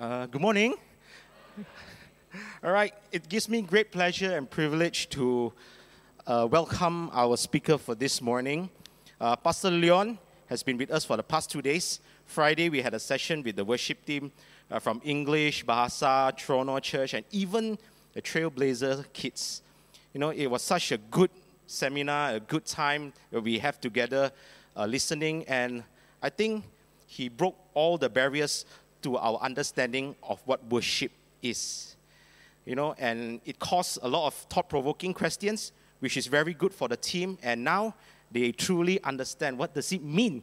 Uh, good morning. All right, it gives me great pleasure and privilege to uh, welcome our speaker for this morning. Uh, Pastor Leon has been with us for the past two days. Friday, we had a session with the worship team uh, from English, Bahasa, Toronto Church, and even the Trailblazer kids. You know, it was such a good seminar, a good time we have together uh, listening, and I think he broke all the barriers to our understanding of what worship is. You know, and it caused a lot of thought provoking questions, which is very good for the team. And now they truly understand what does it mean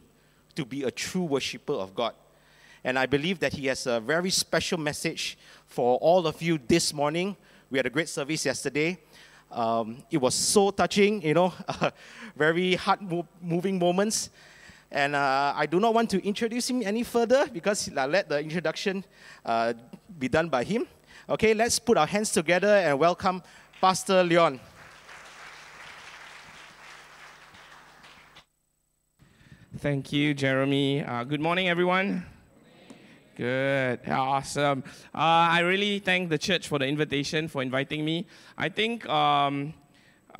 to be a true worshiper of God. And I believe that he has a very special message for all of you this morning. We had a great service yesterday. Um, it was so touching, you know, very heart moving moments. And uh, I do not want to introduce him any further because I let the introduction uh, be done by him. Okay, let's put our hands together and welcome Pastor Leon. Thank you, Jeremy. Uh, good morning, everyone. Good, awesome. Uh, I really thank the church for the invitation, for inviting me. I think um,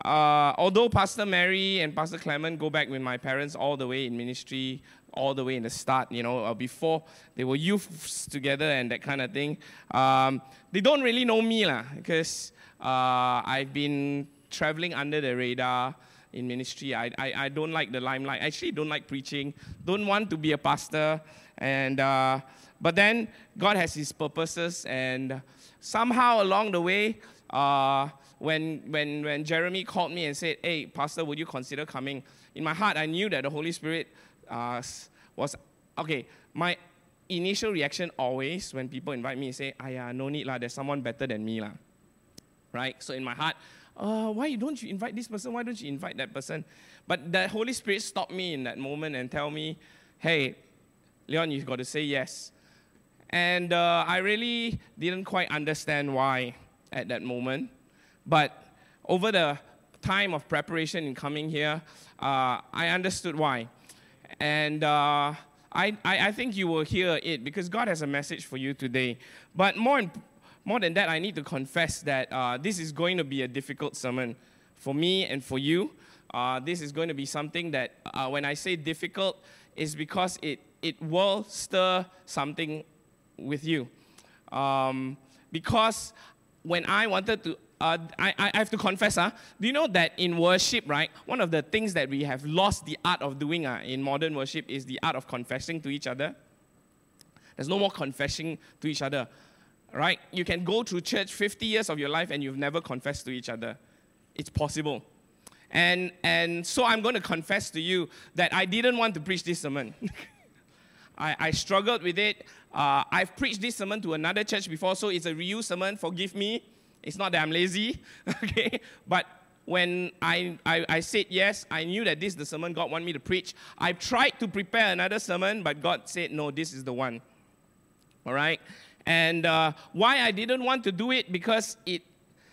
uh, although Pastor Mary and Pastor Clement go back with my parents all the way in ministry, all the way in the start, you know, uh, before they were youths together and that kind of thing, um, they don't really know me lah, because uh, I've been traveling under the radar in ministry. I, I, I, don't like the limelight. I actually don't like preaching, don't want to be a pastor. And, uh, but then God has His purposes, and somehow along the way, uh, when, when, when Jeremy called me and said, Hey, Pastor, would you consider coming? In my heart, I knew that the Holy Spirit uh, was, okay, my initial reaction always when people invite me is say, Aya, no need lah, there's someone better than me lah. Right? So in my heart, uh, why don't you invite this person? Why don't you invite that person? But the Holy Spirit stopped me in that moment and tell me, hey, Leon, you've got to say yes. And uh, I really didn't quite understand why at that moment. But over the time of preparation in coming here, uh, I understood why. And uh, I, I, think you will hear it because God has a message for you today. But more, more than that, I need to confess that uh, this is going to be a difficult sermon for me and for you. Uh, this is going to be something that, uh, when I say difficult, is because it, it will stir something with you. Um, because when I wanted to uh, I, I have to confess, uh, do you know that in worship, right, one of the things that we have lost the art of doing uh, in modern worship is the art of confessing to each other? There's no more confessing to each other, right? You can go through church 50 years of your life and you've never confessed to each other. It's possible. And, and so I'm going to confess to you that I didn't want to preach this sermon. I, I struggled with it. Uh, I've preached this sermon to another church before, so it's a reused sermon. Forgive me. It's not that I'm lazy, okay? But when I, I, I, said yes, I knew that this is the sermon God wanted me to preach. I tried to prepare another sermon, but God said, no, this is the one. All right? And uh, why I didn't want to do it, because it,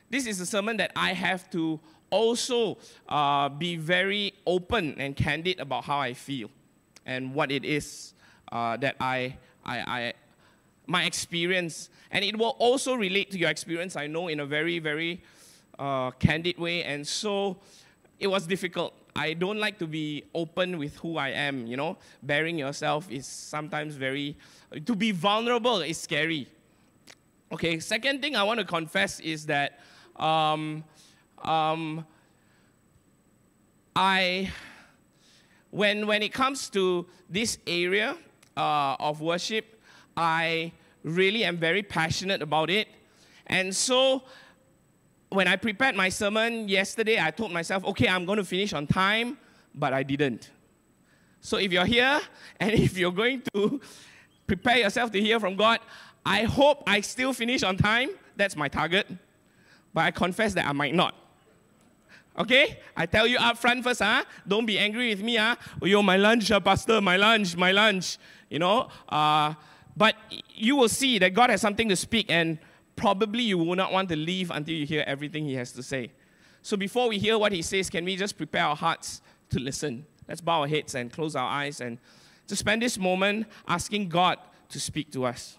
this is a sermon that I have to also uh, be very open and candid about how I feel and what it is uh, that I, I, I, my experience and it will also relate to your experience, I know, in a very, very uh, candid way. And so it was difficult. I don't like to be open with who I am, you know. Baring yourself is sometimes very, to be vulnerable is scary. Okay, second thing I want to confess is that um, um, I, when, when it comes to this area uh, of worship, I really am very passionate about it. And so when I prepared my sermon yesterday, I told myself, okay, I'm going to finish on time, but I didn't. So if you're here and if you're going to prepare yourself to hear from God, I hope I still finish on time. That's my target. But I confess that I might not. Okay? I tell you up front first, huh? Don't be angry with me, huh? Oh, yo, my lunch, uh, Pastor, my lunch, my lunch. You know? Uh, but you will see that God has something to speak, and probably you will not want to leave until you hear everything He has to say. So before we hear what He says, can we just prepare our hearts to listen? Let's bow our heads and close our eyes and to spend this moment asking God to speak to us.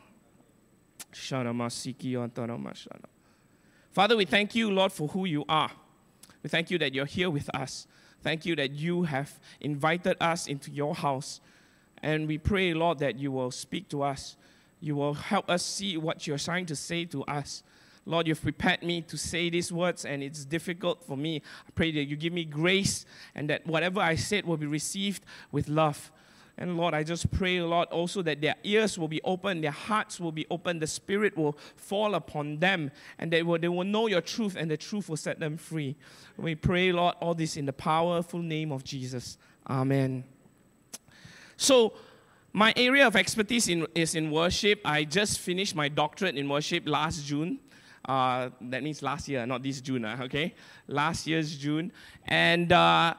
Father, we thank you, Lord, for who you are. We thank you that you're here with us. Thank you that you have invited us into your house. And we pray, Lord, that you will speak to us. You will help us see what you're trying to say to us. Lord, you've prepared me to say these words, and it's difficult for me. I pray that you give me grace and that whatever I said will be received with love. And Lord, I just pray, Lord, also that their ears will be open, their hearts will be open, the Spirit will fall upon them, and they will, they will know your truth, and the truth will set them free. We pray, Lord, all this in the powerful name of Jesus. Amen. So, my area of expertise in, is in worship. I just finished my doctorate in worship last June. Uh, that means last year, not this June, uh, okay? Last year's June. And uh,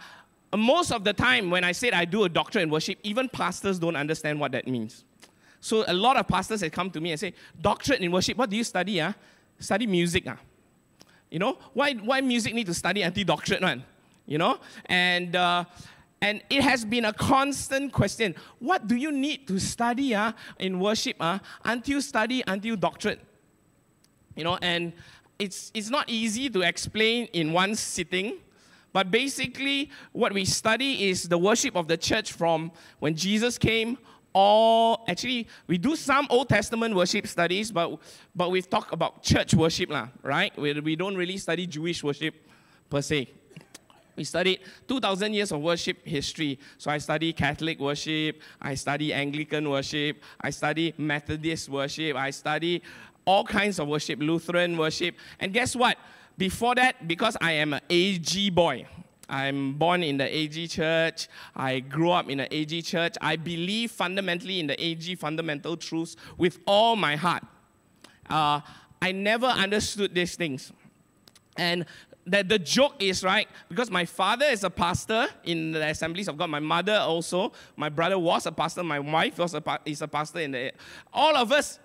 most of the time when I said I do a doctorate in worship, even pastors don't understand what that means. So a lot of pastors have come to me and say, doctorate in worship, what do you study? Uh? Study music. Uh? You know, why, why music need to study anti-doctorate one? You know, and, uh, and it has been a constant question. What do you need to study uh, in worship uh, until study until doctorate? You know, and it's, it's not easy to explain in one sitting but basically, what we study is the worship of the church from when Jesus came. All actually, we do some Old Testament worship studies, but but we talk about church worship, lah, right? We, we don't really study Jewish worship per se. We studied 2,000 years of worship history. So I study Catholic worship, I study Anglican worship, I study Methodist worship, I study all kinds of worship, Lutheran worship. And guess what? Before that, because I am an AG boy, I'm born in the AG church. I grew up in the AG church. I believe fundamentally in the AG fundamental truths with all my heart. Uh, I never understood these things. And that the joke is right because my father is a pastor in the assemblies of god my mother also my brother was a pastor my wife was a is a pastor in the all of us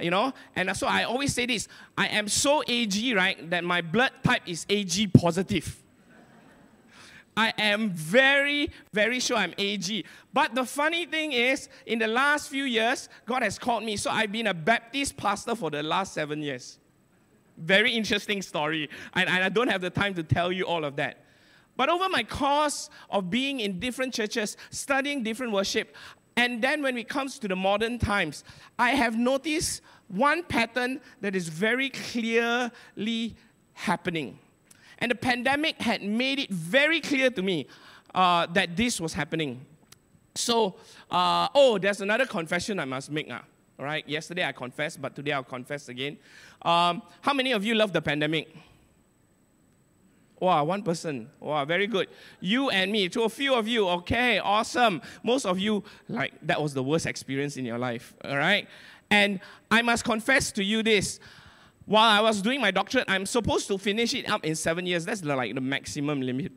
you know. And so I always say this I am so AG, right, that my blood type is AG positive. I am very, very sure I'm AG. But the funny thing is, in the last few years, God has called me. So I've been a Baptist pastor for the last seven years. Very interesting story. And, I don't have the time to tell you all of that. But over my course of being in different churches, studying different worship, and then when it comes to the modern times, I have noticed one pattern that is very clearly happening. And the pandemic had made it very clear to me uh, that this was happening. So, uh, oh, there's another confession I must make. Uh, all right, yesterday I confessed, but today I'll confess again. Um, how many of you love the pandemic? Wow, one person. Wow, very good. You and me. To a few of you, okay, awesome. Most of you, like, that was the worst experience in your life, all right? And I must confess to you this. While I was doing my doctorate, I'm supposed to finish it up in seven years. That's like the maximum limit.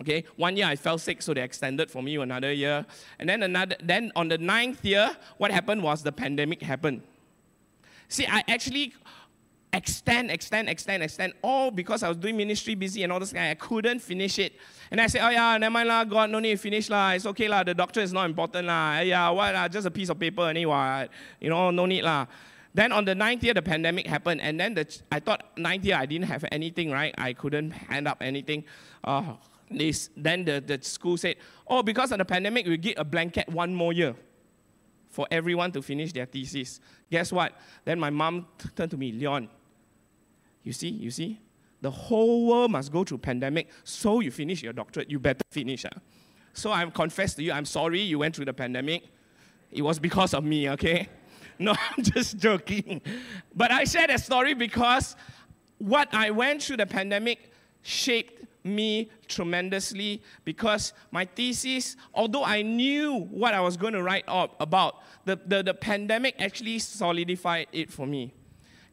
Okay, one year I fell sick, so they extended for me another year. And then another, then on the ninth year, what happened was the pandemic happened. See, I actually extend, extend, extend, extend, all because I was doing ministry busy and all this. I couldn't finish it. And I said, oh yeah, never mind lah, God, no need to finish lah. It's okay lah, the doctor is not important lah. Yeah, what lah, just a piece of paper anyway. You know, no need lah. Then on the ninth year, the pandemic happened, and then the, I thought ninth year I didn't have anything, right? I couldn't hand up anything. Uh, this, then the, the school said, oh, because of the pandemic, we get a blanket one more year for everyone to finish their thesis. Guess what? Then my mom turned to me, Leon, you see, you see? The whole world must go through pandemic, so you finish your doctorate, you better finish. Huh? So I confess to you, I'm sorry you went through the pandemic. It was because of me, okay? No, I'm just joking. But I share that story because what I went through the pandemic shaped me tremendously because my thesis, although I knew what I was going to write up about, the, the, the pandemic actually solidified it for me.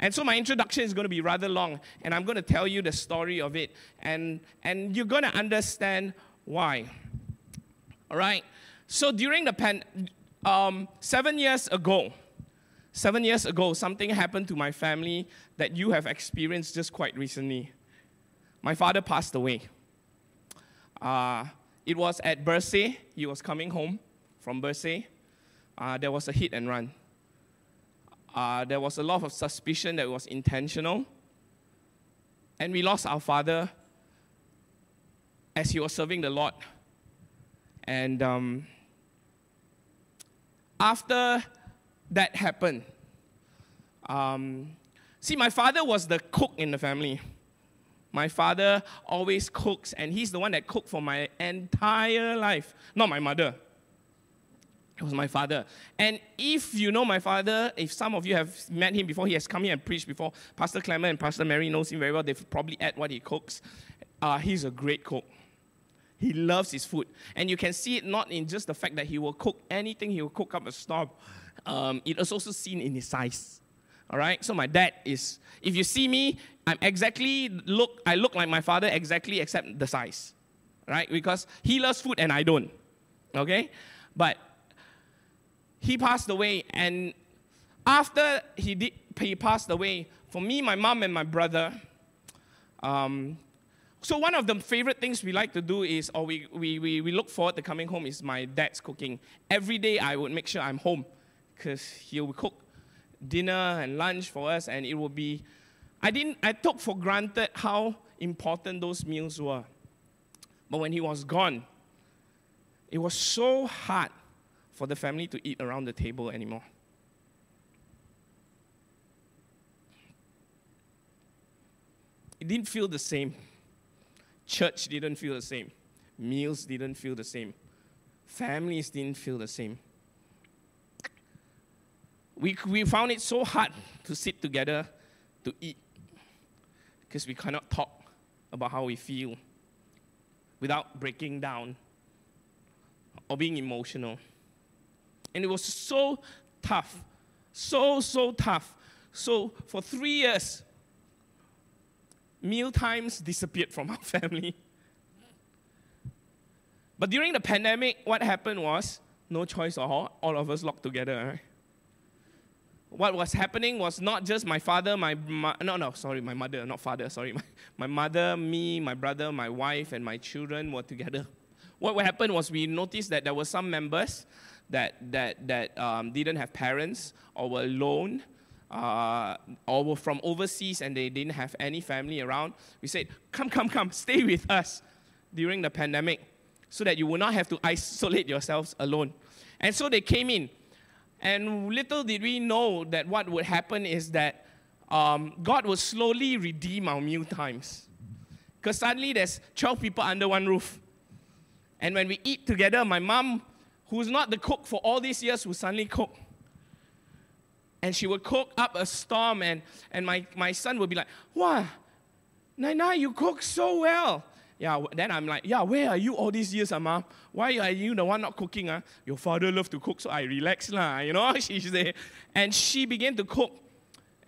And so my introduction is going to be rather long, and I'm going to tell you the story of it, and, and you're going to understand why. All right? So during the pan, um, seven years ago, seven years ago, something happened to my family that you have experienced just quite recently. My father passed away. Uh, it was at Bersih. He was coming home from Bersih. Uh, there was a hit and run uh, there was a lot of suspicion that it was intentional. And we lost our father as he was serving the Lord. And um, after that happened, um, see, my father was the cook in the family. My father always cooks, and he's the one that cooked for my entire life, not my mother. It was my father. And if you know my father, if some of you have met him before, he has come here and preached before. Pastor Clement and Pastor Mary knows him very well. They've probably ate what he cooks. Uh, he's a great cook. He loves his food. And you can see it not in just the fact that he will cook anything, he will cook up a storm. Um, it is also seen in his size. All right? So my dad is, if you see me, I'm exactly, look, I look like my father exactly except the size. Right? Because he loves food and I don't. Okay? But he passed away, and after he, did, he passed away, for me, my mom, and my brother, um, so one of the favorite things we like to do is, or we, we, we, we look forward to coming home, is my dad's cooking. Every day I would make sure I'm home because he will cook dinner and lunch for us, and it will be, I didn't, I took for granted how important those meals were. But when he was gone, it was so hard for the family to eat around the table anymore. It didn't feel the same. Church didn't feel the same. Meals didn't feel the same. Families didn't feel the same. We, we found it so hard to sit together to eat because we cannot talk about how we feel without breaking down or being emotional. And it was so tough. So, so tough. So, for three years, meal times disappeared from our family. But during the pandemic, what happened was no choice at all. All of us locked together. What was happening was not just my father, my, my no, no, sorry, my mother, not father, sorry. My, my mother, me, my brother, my wife, and my children were together. What happened was we noticed that there were some members that, that, that um, didn't have parents or were alone uh, or were from overseas and they didn't have any family around, we said, Come, come, come, stay with us during the pandemic so that you will not have to isolate yourselves alone. And so they came in. And little did we know that what would happen is that um, God would slowly redeem our meal times. Because suddenly there's 12 people under one roof. And when we eat together, my mom who's not the cook for all these years, who suddenly cook. And she would cook up a storm, and, and my, my son would be like, Wow, Nana, you cook so well. Yeah, then I'm like, Yeah, where are you all these years, ah, mom? Why are you the one not cooking? Ah? Your father loved to cook, so I relax, lah. You know, she said. And she began to cook.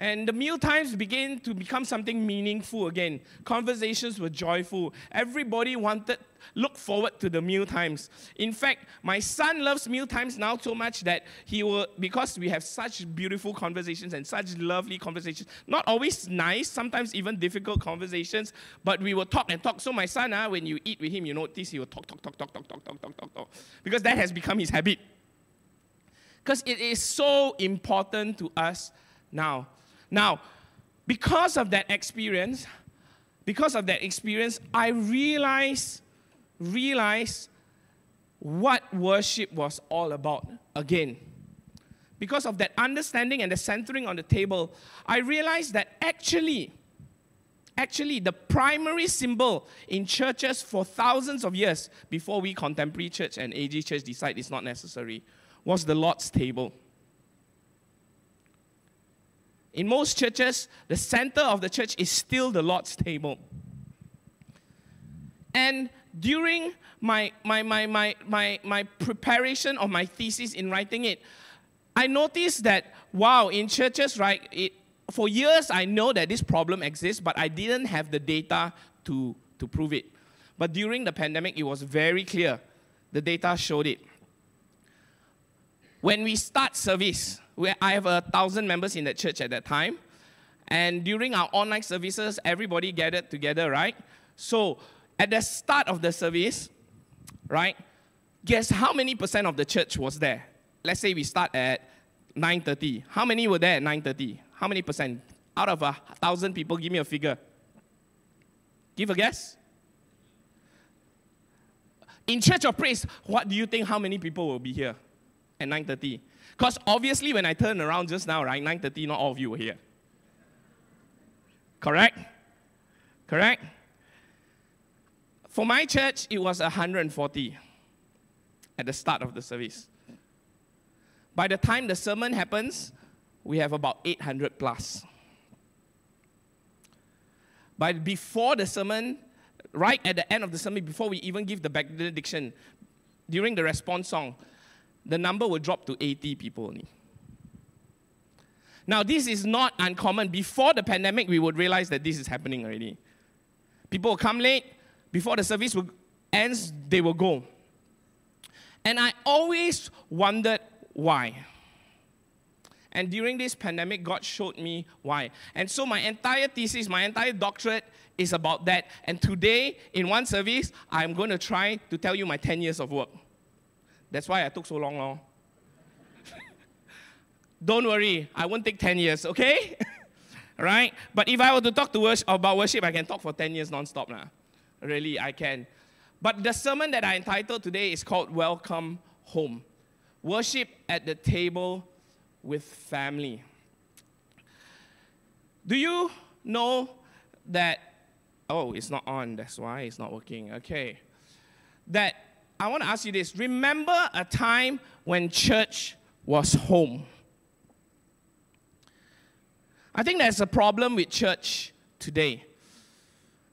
And the meal times began to become something meaningful again. Conversations were joyful. Everybody wanted, look forward to the meal times. In fact, my son loves meal times now so much that he will, because we have such beautiful conversations and such lovely conversations, not always nice, sometimes even difficult conversations, but we will talk and talk. So my son, uh, when you eat with him, you notice he will talk, talk, talk, talk, talk, talk, talk, talk, talk, talk, because that has become his habit. Because it is so important to us now. Now, because of that experience, because of that experience, I realized, realized what worship was all about again. Because of that understanding and the centering on the table, I realized that actually, actually, the primary symbol in churches for thousands of years before we contemporary church and AG church decide it's not necessary was the Lord's table. In most churches, the center of the church is still the Lord's table. And during my, my, my, my, my, my preparation of my thesis in writing it, I noticed that, wow, in churches, right, it, for years I know that this problem exists, but I didn't have the data to, to prove it. But during the pandemic, it was very clear. The data showed it. When we start service, I have a thousand members in the church at that time. And during our online services, everybody gathered together, right? So at the start of the service, right, guess how many percent of the church was there? Let's say we start at 9:30. How many were there at 9:30? How many percent? Out of a thousand people, give me a figure. Give a guess. In Church of Praise, what do you think how many people will be here at 9:30? Because obviously when I turn around just now, right, 9:30, not all of you were here. Correct? Correct? For my church, it was 140 at the start of the service. By the time the sermon happens, we have about 800 plus. But before the sermon, right at the end of the sermon, before we even give the benediction, during the response song, the number will drop to 80 people only. Now, this is not uncommon. Before the pandemic, we would realize that this is happening already. People will come late. Before the service ends, they will go. And I always wondered why. And during this pandemic, God showed me why. And so my entire thesis, my entire doctorate is about that. And today, in one service, I'm going to try to tell you my 10 years of work. That's why I took so long. Long. Don't worry, I won't take 10 years, okay? right? But if I were to talk to worship, about worship, I can talk for 10 years non-stop. Nah. Really, I can. But the sermon that I entitled today is called Welcome Home. Worship at the table with family. Do you know that? Oh, it's not on, that's why it's not working. Okay. That I want to ask you this. Remember a time when church was home? I think there's a problem with church today.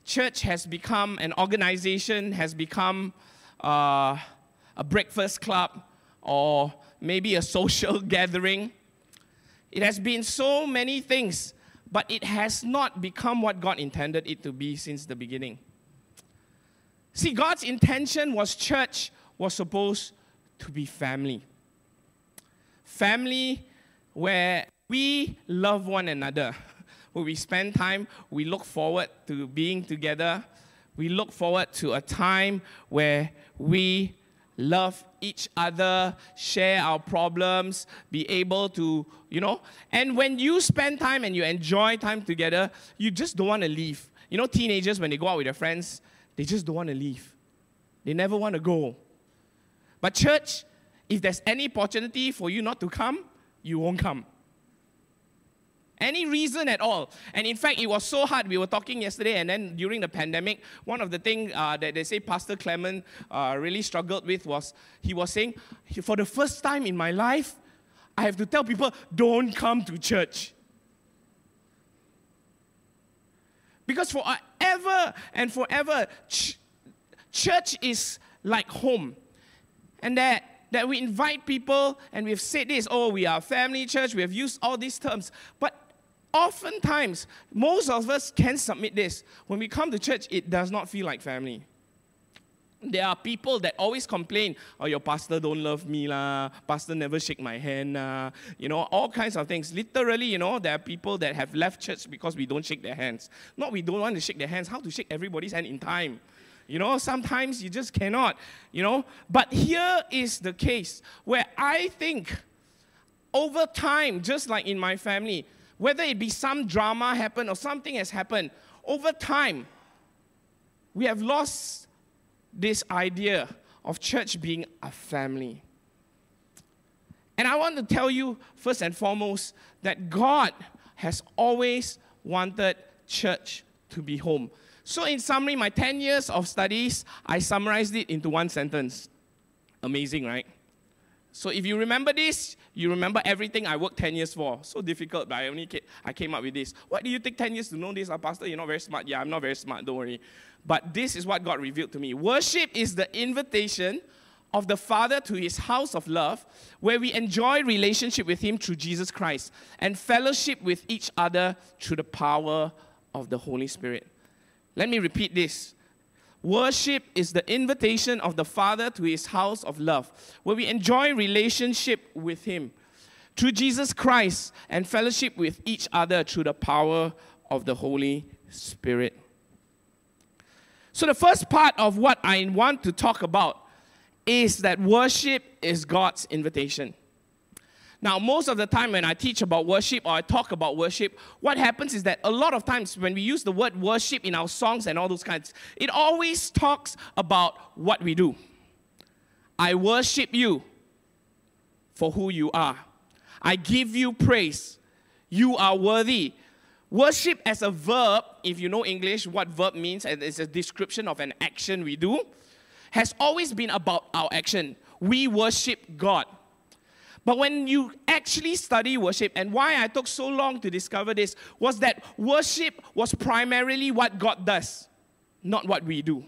Church has become an organization, has become uh, a breakfast club, or maybe a social gathering it has been so many things, but it has not become what God intended it to be since the beginning. See, God's intention was church was supposed to be family. Family where we love one another, where we spend time, we look forward to being together, we look forward to a time where we love each other, share our problems, be able to, you know. And when you spend time and you enjoy time together, you just don't want to leave. You know, teenagers, when they go out with their friends, they just don't want to leave. They never want to go. But, church, if there's any opportunity for you not to come, you won't come. Any reason at all. And in fact, it was so hard. We were talking yesterday, and then during the pandemic, one of the things uh, that they say Pastor Clement uh, really struggled with was he was saying, for the first time in my life, I have to tell people, don't come to church. Because forever and forever, ch- church is like home. And that that we invite people and we've said this oh we are family church we have used all these terms but oftentimes, most of us can submit this. When we come to church, it does not feel like family. There are people that always complain, oh, your pastor don't love me, lah. pastor never shake my hand, lah. you know, all kinds of things. Literally, you know, there are people that have left church because we don't shake their hands. Not we don't want to shake their hands, how to shake everybody's hand in time. You know, sometimes you just cannot, you know. But here is the case where I think over time, just like in my family, whether it be some drama happen or something has happened, over time, we have lost this idea of church being a family. And I want to tell you, first and foremost, that God has always wanted church to be home. So, in summary, my 10 years of studies, I summarized it into one sentence. Amazing, right? So if you remember this, you remember everything I worked 10 years for. So difficult, but I only came, I came up with this. Why do you take 10 years to know this, uh, Pastor? You're not very smart. Yeah, I'm not very smart, don't worry. But this is what God revealed to me. Worship is the invitation of the Father to his house of love, where we enjoy relationship with him through Jesus Christ and fellowship with each other through the power of the Holy Spirit. Let me repeat this. Worship is the invitation of the Father to his house of love, where we enjoy relationship with him through Jesus Christ and fellowship with each other through the power of the Holy Spirit. So, the first part of what I want to talk about is that worship is God's invitation. Now, most of the time when I teach about worship or I talk about worship, what happens is that a lot of times when we use the word worship in our songs and all those kinds, it always talks about what we do. I worship you for who you are. I give you praise. You are worthy. Worship as a verb, if you know English, what verb means, and it's a description of an action we do, has always been about our action. We worship God. But when you actually study worship, and why I took so long to discover this, was that worship was primarily what God does, not what we do.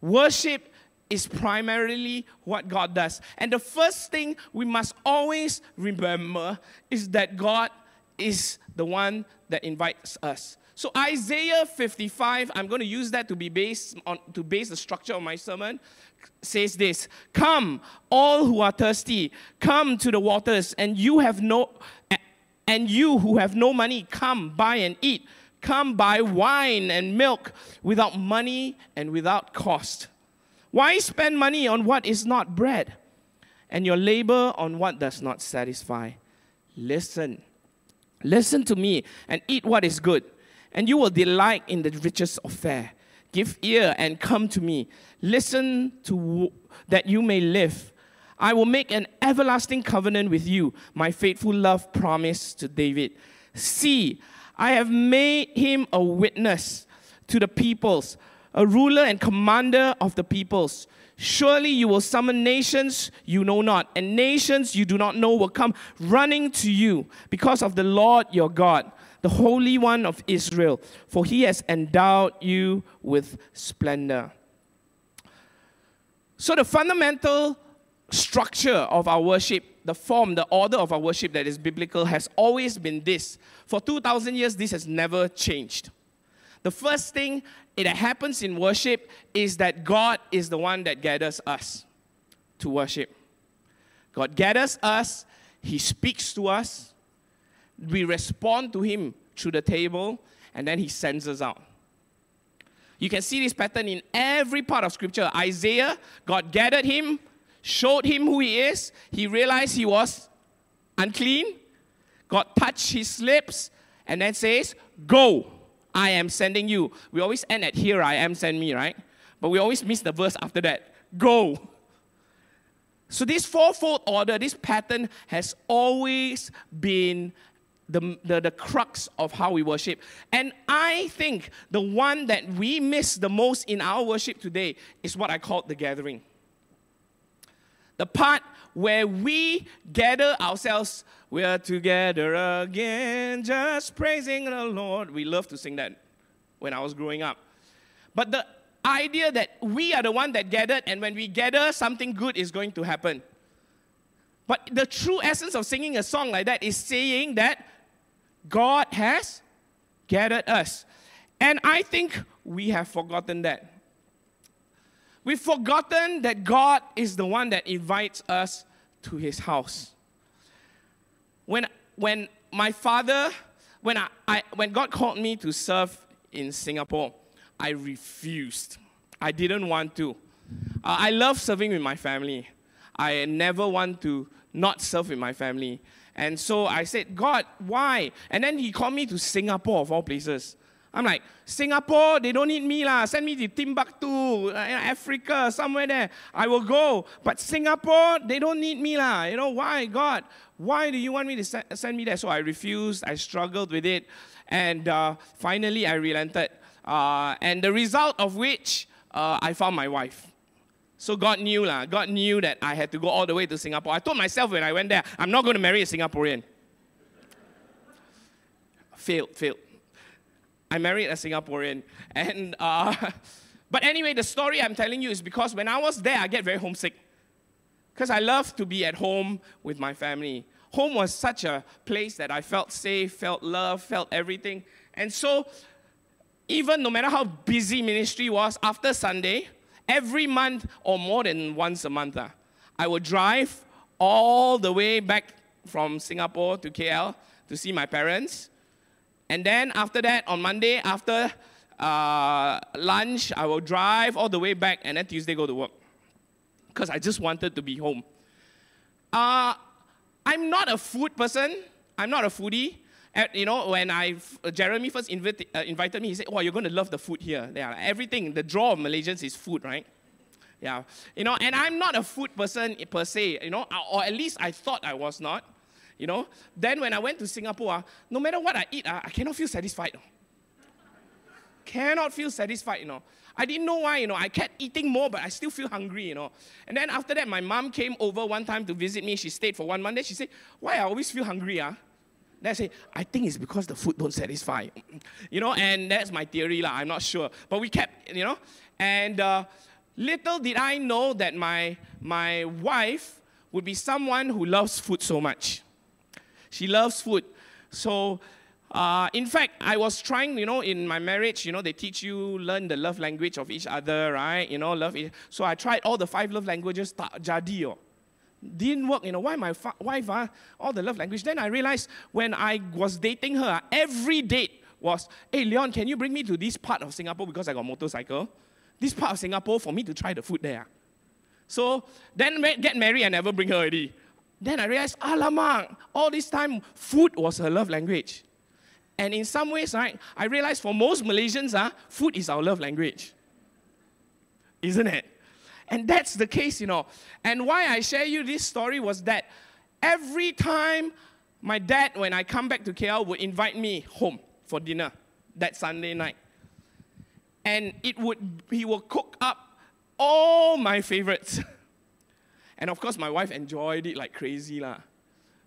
Worship is primarily what God does. And the first thing we must always remember is that God is the one that invites us. So Isaiah 55, I'm going to use that to be based on to base the structure of my sermon. Says this: Come, all who are thirsty, come to the waters, and you have no and you who have no money, come buy and eat. Come buy wine and milk without money and without cost. Why spend money on what is not bread, and your labor on what does not satisfy? Listen Listen to me and eat what is good, and you will delight in the riches of fare. Give ear and come to me. Listen to that you may live. I will make an everlasting covenant with you, my faithful love promise to David. See, I have made him a witness to the peoples, a ruler and commander of the peoples. Surely you will summon nations you know not, and nations you do not know will come running to you because of the Lord your God, the Holy One of Israel, for he has endowed you with splendor. So, the fundamental structure of our worship, the form, the order of our worship that is biblical, has always been this. For 2,000 years, this has never changed. The first thing that happens in worship is that God is the one that gathers us to worship. God gathers us, He speaks to us, we respond to Him through the table, and then He sends us out. You can see this pattern in every part of Scripture. Isaiah, God gathered him, showed him who he is. He realized he was unclean. God touched his lips and then says, Go. I am sending you. We always end at here I am, send me, right? But we always miss the verse after that. Go. So, this fourfold order, this pattern has always been the, the, the crux of how we worship. And I think the one that we miss the most in our worship today is what I call the gathering. The part where we gather ourselves we are together again, just praising the Lord. We love to sing that when I was growing up. But the idea that we are the one that gathered, and when we gather, something good is going to happen. But the true essence of singing a song like that is saying that God has gathered us. And I think we have forgotten that. We've forgotten that God is the one that invites us to his house when, when my father, when, I, I, when God called me to serve in Singapore, I refused. I didn't want to. Uh, I love serving with my family. I never want to not serve with my family. And so I said, God, why? And then he called me to Singapore, of all places. I'm like, Singapore, they don't need me lah. Send me to Timbuktu, uh, Africa, somewhere there. I will go. But Singapore, they don't need me lah. You know why, God? Why do you want me to send me there? So I refused. I struggled with it, and uh, finally I relented. Uh, and the result of which uh, I found my wife. So God knew lah. God knew that I had to go all the way to Singapore. I told myself when I went there, I'm not going to marry a Singaporean. failed, failed. I married a Singaporean. And, uh, but anyway, the story I'm telling you is because when I was there, I get very homesick. Because I love to be at home with my family. Home was such a place that I felt safe, felt love, felt everything. And so, even no matter how busy ministry was, after Sunday, every month or more than once a month, uh, I would drive all the way back from Singapore to KL to see my parents. And then after that, on Monday, after uh, lunch, I will drive all the way back and then Tuesday go to work. Because I just wanted to be home. Uh, I'm not a food person. I'm not a foodie. You know, when I Jeremy first invite, uh, invited me, he said, "Oh, you're going to love the food here. Yeah, everything. The draw of Malaysians is food, right? Yeah, you know. And I'm not a food person per se. You know, or at least I thought I was not. You know. Then when I went to Singapore, uh, no matter what I eat, uh, I cannot feel satisfied. Cannot feel satisfied. You know. I didn't know why, you know, I kept eating more, but I still feel hungry, you know. And then after that, my mom came over one time to visit me. She stayed for one month. Then she said, Why I always feel hungry, ah? Then I say, I think it's because the food don't satisfy. You know, and that's my theory, lah. I'm not sure. But we kept, you know, and uh, little did I know that my, my wife would be someone who loves food so much. She loves food. So uh, in fact, I was trying, you know, in my marriage, you know, they teach you learn the love language of each other, right? You know, love. So I tried all the five love languages, jadi. Didn't work, you know. Why my fa- wife, uh, all the love language? Then I realized when I was dating her, every date was, hey, Leon, can you bring me to this part of Singapore because I got motorcycle? This part of Singapore for me to try the food there. So then get married, and never bring her already. Then I realized, alamak, all this time, food was her love language. And in some ways, right, I realized for most Malaysians, uh, food is our love language. Isn't it? And that's the case, you know. And why I share you this story was that every time my dad, when I come back to KL, would invite me home for dinner that Sunday night. And it would he would cook up all my favorites. and of course, my wife enjoyed it like crazy. Lah.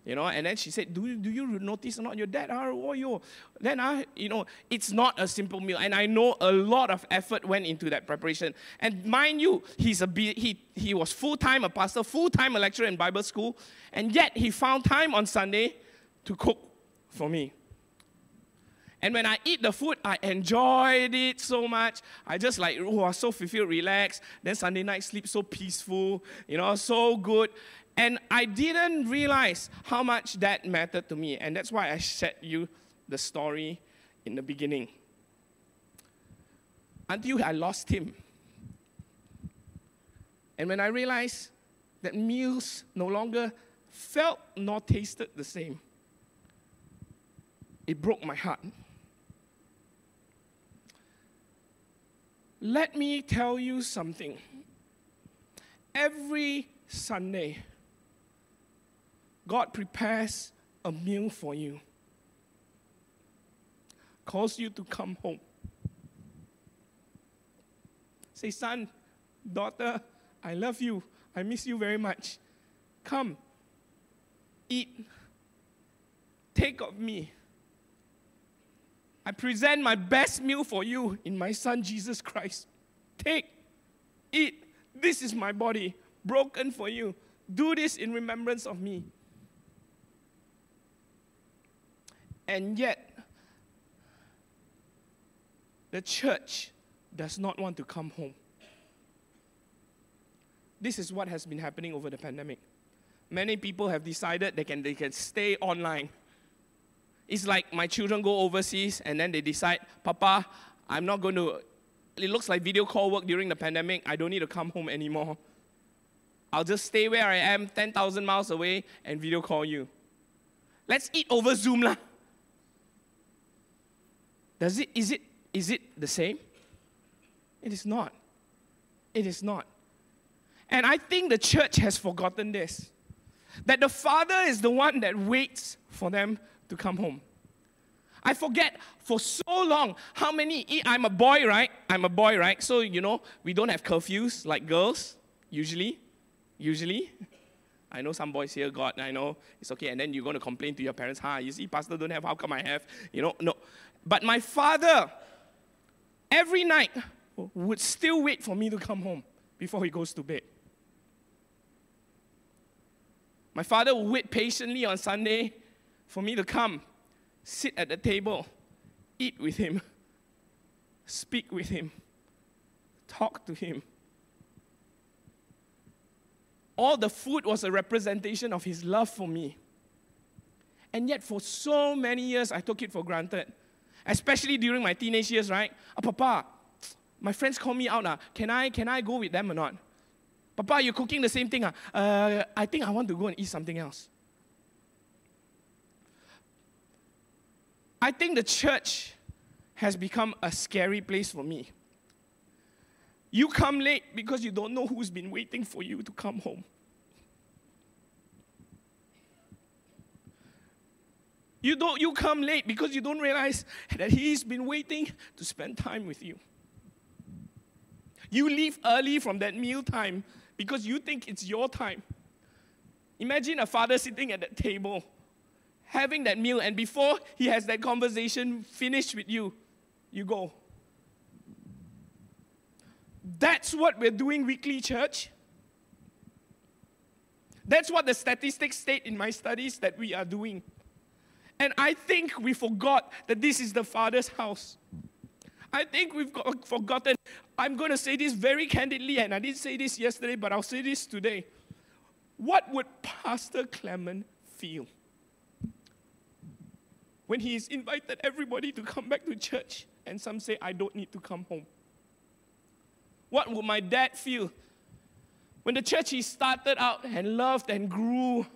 You know, and then she said, Do, do you notice not your dad? Are you? Then I, you know, it's not a simple meal. And I know a lot of effort went into that preparation. And mind you, he's a he, he was full-time a pastor, full-time a lecturer in Bible school, and yet he found time on Sunday to cook for me. And when I eat the food, I enjoyed it so much. I just like, oh, I was so fulfilled, relaxed. Then Sunday night sleep so peaceful, you know, so good. And I didn't realize how much that mattered to me. And that's why I shared you the story in the beginning. Until I lost him. And when I realized that meals no longer felt nor tasted the same, it broke my heart. Let me tell you something. Every Sunday, God prepares a meal for you, calls you to come home. Say, son, daughter, I love you. I miss you very much. Come, eat, take of me. I present my best meal for you in my son Jesus Christ. Take, eat. This is my body, broken for you. Do this in remembrance of me. And yet, the church does not want to come home. This is what has been happening over the pandemic. Many people have decided they can, they can stay online. It's like my children go overseas and then they decide, Papa, I'm not going to, it looks like video call work during the pandemic. I don't need to come home anymore. I'll just stay where I am, 10,000 miles away, and video call you. Let's eat over Zoom. Lah. Does it, is, it, is it the same? It is not. It is not. And I think the church has forgotten this that the Father is the one that waits for them to come home. I forget for so long how many. Eh, I'm a boy, right? I'm a boy, right? So, you know, we don't have curfews like girls, usually. Usually. I know some boys here God, I know, it's okay. And then you're going to complain to your parents, huh? You see, pastor don't have, how come I have? You know, no. But my father, every night, would still wait for me to come home before he goes to bed. My father would wait patiently on Sunday for me to come, sit at the table, eat with him, speak with him, talk to him. All the food was a representation of his love for me. And yet, for so many years, I took it for granted especially during my teenage years, right? Oh, Papa, my friends call me out. Uh, can, I, can I go with them or not? Papa, you're cooking the same thing. Uh, uh, I think I want to go and eat something else. I think the church has become a scary place for me. You come late because you don't know who's been waiting for you to come home. You don't you come late because you don't realize that he's been waiting to spend time with you. You leave early from that meal time because you think it's your time. Imagine a father sitting at that table having that meal and before he has that conversation finished with you, you go. That's what we're doing weekly, church. That's what the statistics state in my studies that we are doing. And I think we forgot that this is the Father's house. I think we've got, forgotten. I'm going to say this very candidly, and I didn't say this yesterday, but I'll say this today. What would Pastor Clement feel when he's invited everybody to come back to church and some say, I don't need to come home? What would my dad feel when the church he started out and loved and grew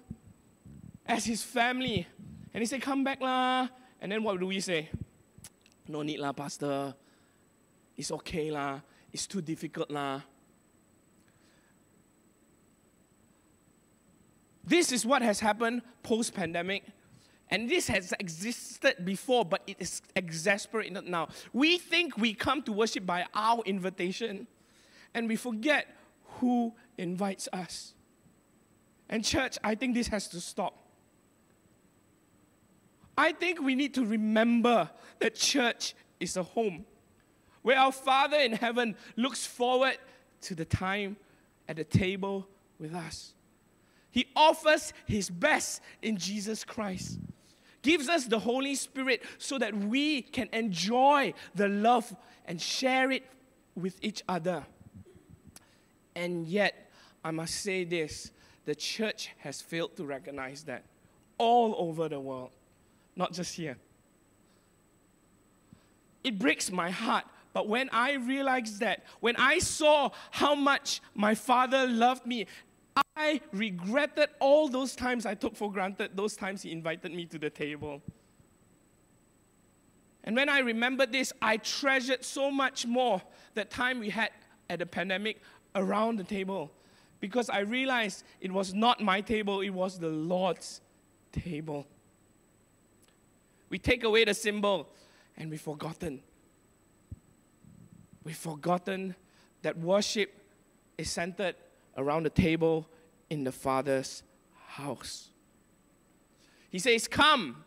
as his family? And he said, Come back lah. And then what do we say? No need lah, Pastor. It's okay lah. It's too difficult lah. This is what has happened post pandemic. And this has existed before, but it is exasperated now. We think we come to worship by our invitation and we forget who invites us. And, church, I think this has to stop. I think we need to remember that church is a home where our Father in heaven looks forward to the time at the table with us. He offers His best in Jesus Christ, gives us the Holy Spirit so that we can enjoy the love and share it with each other. And yet, I must say this the church has failed to recognize that all over the world, not just here. It breaks my heart. But when I realized that, when I saw how much my father loved me, I regretted all those times I took for granted, those times he invited me to the table. And when I remembered this, I treasured so much more that time we had at the pandemic around the table because I realized it was not my table, it was the Lord's table. We take away the symbol and we've forgotten. We've forgotten that worship is centered around the table in the Father's house. He says, Come,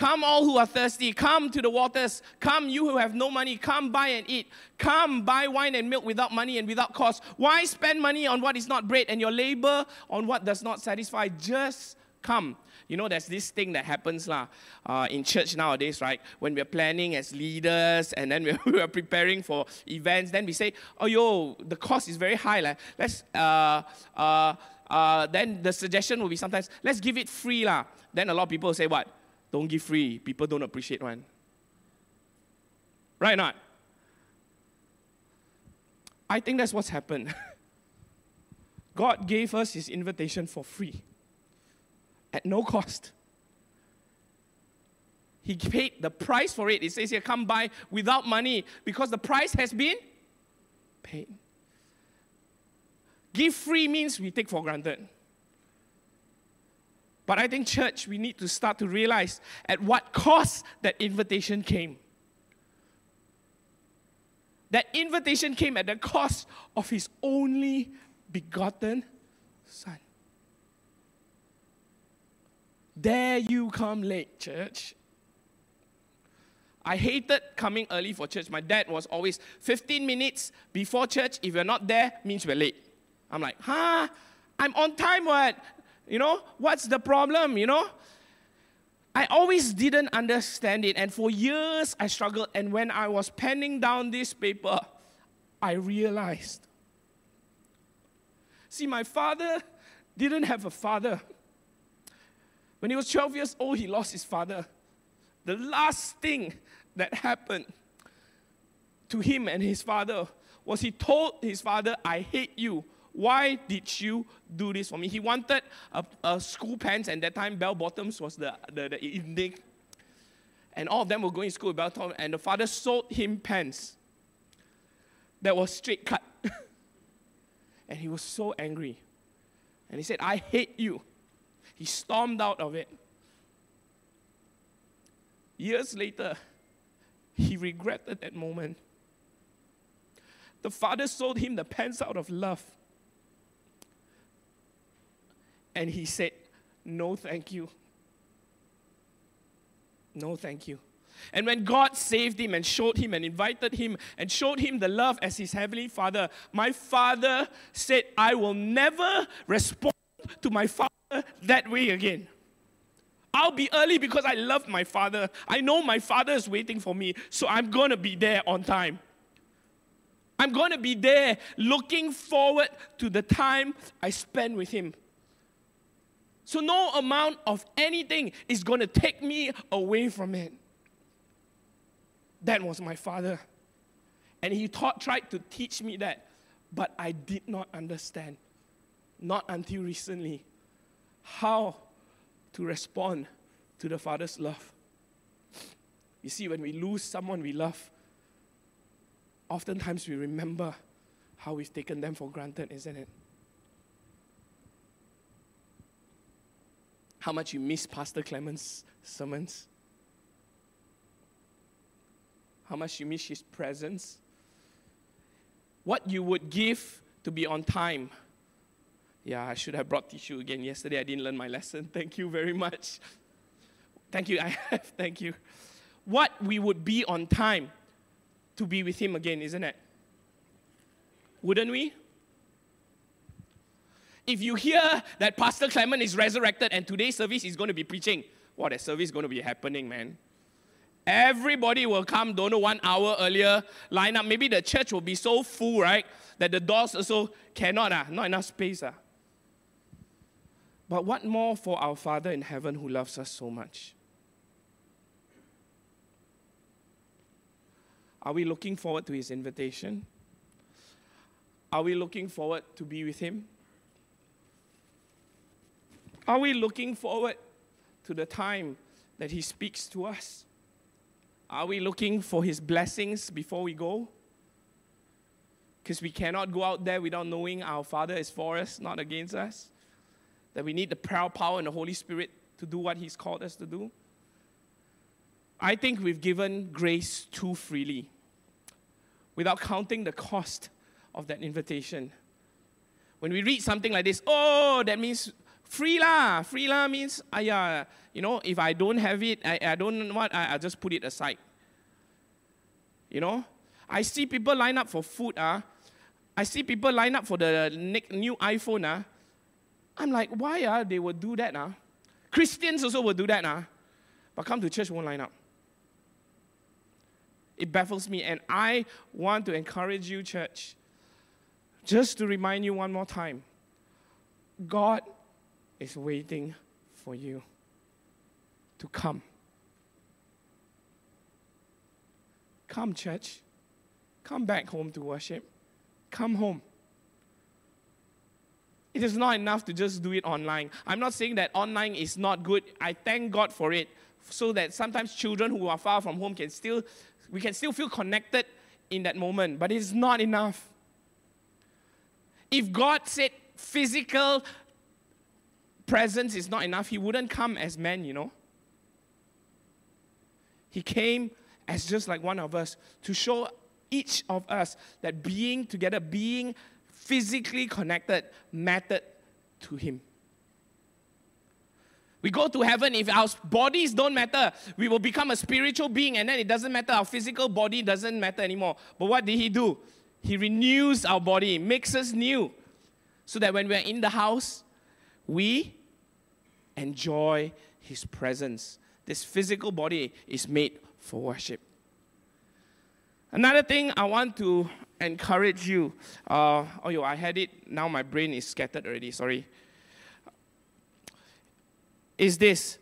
Come, all who are thirsty, come to the waters. Come, you who have no money, come buy and eat. Come, buy wine and milk without money and without cost. Why spend money on what is not bread and your labor on what does not satisfy? Just come. You know, there's this thing that happens lah, uh, in church nowadays, right? When we're planning as leaders and then we're, we're preparing for events, then we say, oh, yo, the cost is very high. Like, let's, uh, uh, uh, then the suggestion will be sometimes, let's give it free. lah. Then a lot of people say, what? Don't give free. People don't appreciate one. Right not? I think that's what's happened. God gave us his invitation for free at no cost. He paid the price for it. It says here, come buy without money because the price has been paid. Give free means we take for granted. But I think, church, we need to start to realize at what cost that invitation came. That invitation came at the cost of his only begotten Son. There you come late, church. I hated coming early for church. My dad was always 15 minutes before church. If you're not there, means we're late. I'm like, huh? I'm on time, what? You know, what's the problem? You know? I always didn't understand it. And for years, I struggled. And when I was penning down this paper, I realized. See, my father didn't have a father. When he was 12 years old, he lost his father. The last thing that happened to him and his father was he told his father, I hate you why did you do this for me? He wanted a, a school pants, and that time bell bottoms was the, the, the and all of them were going to school with bell top, and the father sold him pants that was straight cut. and he was so angry. And he said, I hate you. He stormed out of it. Years later, he regretted that moment. The father sold him the pants out of love. And he said, No, thank you. No, thank you. And when God saved him and showed him and invited him and showed him the love as his heavenly father, my father said, I will never respond to my father that way again. I'll be early because I love my father. I know my father is waiting for me, so I'm going to be there on time. I'm going to be there looking forward to the time I spend with him. So, no amount of anything is going to take me away from it. That was my father. And he taught, tried to teach me that, but I did not understand, not until recently, how to respond to the father's love. You see, when we lose someone we love, oftentimes we remember how we've taken them for granted, isn't it? how much you miss Pastor Clement's sermons, how much you miss his presence, what you would give to be on time. Yeah, I should have brought tissue again. Yesterday I didn't learn my lesson. Thank you very much. Thank you, I have. Thank you. What we would be on time to be with him again, isn't it? Wouldn't we? If you hear that Pastor Clement is resurrected and today's service is going to be preaching, what that service is going to be happening, man. Everybody will come, don't know, one hour earlier, line up. Maybe the church will be so full, right, that the doors also cannot, ah, not enough space. Ah. But what more for our Father in heaven who loves us so much? Are we looking forward to his invitation? Are we looking forward to be with him? Are we looking forward to the time that He speaks to us? Are we looking for His blessings before we go? Because we cannot go out there without knowing our Father is for us, not against us. That we need the power and the Holy Spirit to do what He's called us to do. I think we've given grace too freely without counting the cost of that invitation. When we read something like this, oh, that means Free lah. Free lah means, yeah, you know, if I don't have it, I, I don't what, I, I just put it aside. You know? I see people line up for food. Uh, I see people line up for the new iPhone. Uh. I'm like, why uh, they would do that? Uh? Christians also will do that. Uh? But come to church, won't line up. It baffles me. And I want to encourage you, church, just to remind you one more time God is waiting for you to come. Come, church. Come back home to worship. Come home. It is not enough to just do it online. I'm not saying that online is not good. I thank God for it so that sometimes children who are far from home can still we can still feel connected in that moment, but it's not enough. If God said physical presence is not enough, he wouldn't come as man, you know. He came as just like one of us to show each of us that being together, being physically connected, mattered to him. We go to heaven, if our bodies don't matter, we will become a spiritual being, and then it doesn't matter, our physical body doesn't matter anymore. But what did he do? He renews our body, makes us new, so that when we're in the house, we enjoy His presence. This physical body is made for worship. Another thing I want to encourage you. Uh, oh, yo, I had it. Now my brain is scattered already. Sorry. Is this.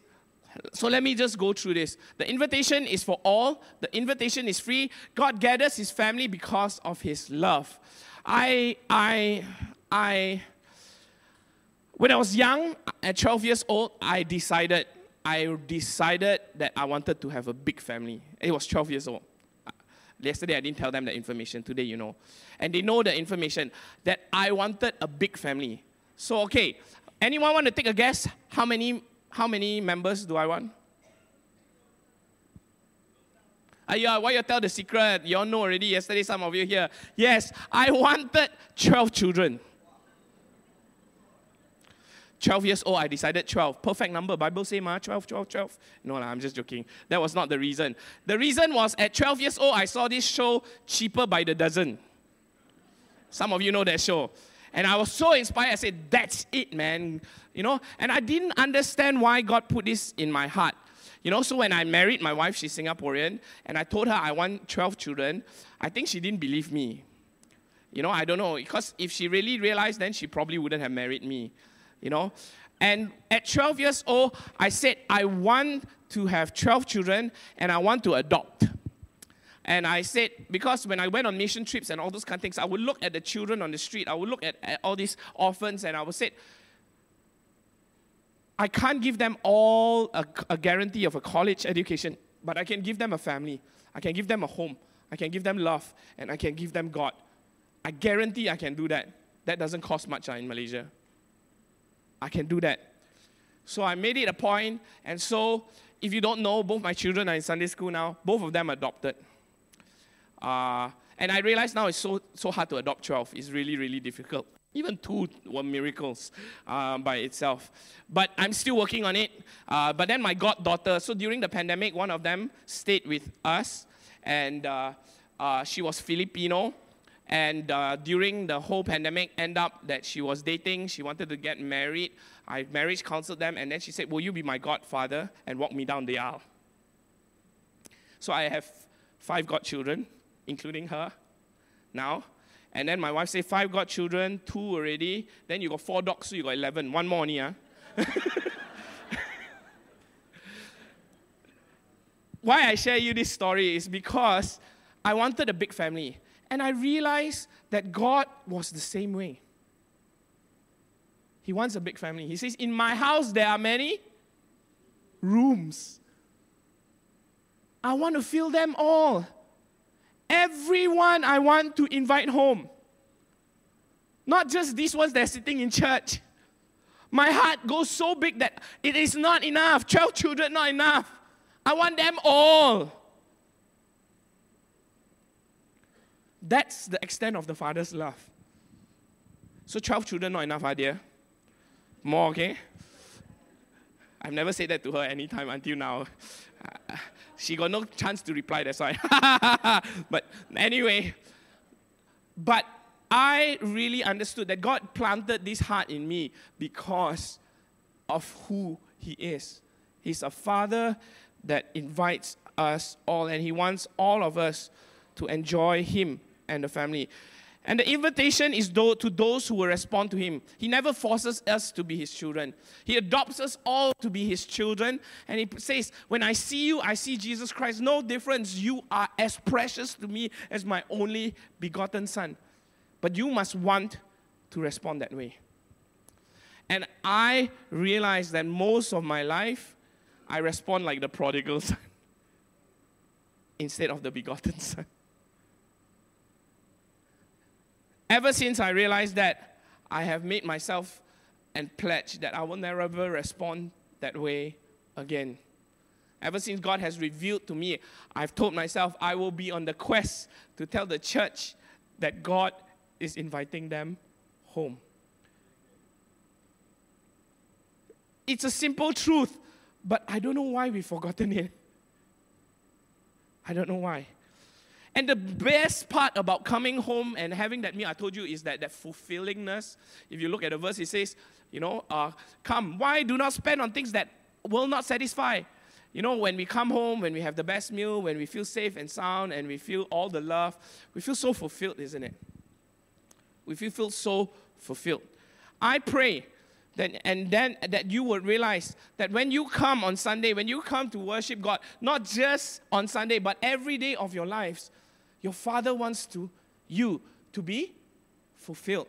So let me just go through this. The invitation is for all. The invitation is free. God gathers His family because of His love. I, I, I when I was young, at 12 years old, I decided I decided that I wanted to have a big family. It was 12 years old. Yesterday, I didn't tell them the information. Today, you know. And they know the information that I wanted a big family. So, okay, anyone want to take a guess? How many, how many members do I want? Uh, yeah, why you tell the secret? You all know already yesterday, some of you here. Yes, I wanted 12 children. 12 years old, I decided 12. Perfect number. Bible say, ma, 12, 12, 12. No, I'm just joking. That was not the reason. The reason was at 12 years old, I saw this show, Cheaper by the Dozen. Some of you know that show. And I was so inspired. I said, that's it, man. You know, and I didn't understand why God put this in my heart. You know, so when I married my wife, she's Singaporean, and I told her I want 12 children, I think she didn't believe me. You know, I don't know, because if she really realized, then she probably wouldn't have married me you know. And at 12 years old, I said, I want to have 12 children and I want to adopt. And I said, because when I went on mission trips and all those kind of things, I would look at the children on the street, I would look at, at all these orphans, and I would say, I can't give them all a, a guarantee of a college education, but I can give them a family. I can give them a home. I can give them love, and I can give them God. I guarantee I can do that. That doesn't cost much uh, in Malaysia. I can do that. So I made it a point, and so if you don't know, both my children are in Sunday school now. Both of them adopted. Uh, and I realize now it's so, so hard to adopt 12. It's really, really difficult. Even two were miracles uh, by itself. But I'm still working on it. Uh, but then my goddaughter, so during the pandemic, one of them stayed with us, and uh, uh she was Filipino. And uh, during the whole pandemic, end up that she was dating, she wanted to get married. I marriage counseled them, and then she said, "Will you be my godfather and walk me down the aisle?" So I have five godchildren, including her, now. And then my wife said, five godchildren, two already. Then you got four dogs, so you got eleven. One more only, huh? Why I share you this story is because I wanted a big family. And I realized that God was the same way. He wants a big family. He says, In my house, there are many rooms. I want to fill them all. Everyone I want to invite home. Not just these ones that are sitting in church. My heart goes so big that it is not enough. 12 children, not enough. I want them all. That's the extent of the father's love. So 12 children, not enough ah, idea. More, okay? I've never said that to her anytime until now. She got no chance to reply, that's why. but anyway, but I really understood that God planted this heart in me because of who He is. He's a father that invites us all, and He wants all of us to enjoy Him and the family. And the invitation is to those who will respond to him. He never forces us to be his children. He adopts us all to be his children. And he says, When I see you, I see Jesus Christ. No difference. You are as precious to me as my only begotten son. But you must want to respond that way. And I realize that most of my life, I respond like the prodigal son instead of the begotten son. Ever since I realized that, I have made myself and pledged that I will never ever respond that way again. Ever since God has revealed to me, I've told myself I will be on the quest to tell the church that God is inviting them home. It's a simple truth, but I don't know why we've forgotten it. I don't know why. And the best part about coming home and having that meal, I told you, is that, that fulfillingness. If you look at the verse, it says, you know, uh, come, why do not spend on things that will not satisfy? You know, when we come home, when we have the best meal, when we feel safe and sound, and we feel all the love, we feel so fulfilled, isn't it? We feel, feel so fulfilled. I pray that, and then that you would realize that when you come on Sunday, when you come to worship God, not just on Sunday, but every day of your lives, your Father wants to you to be fulfilled.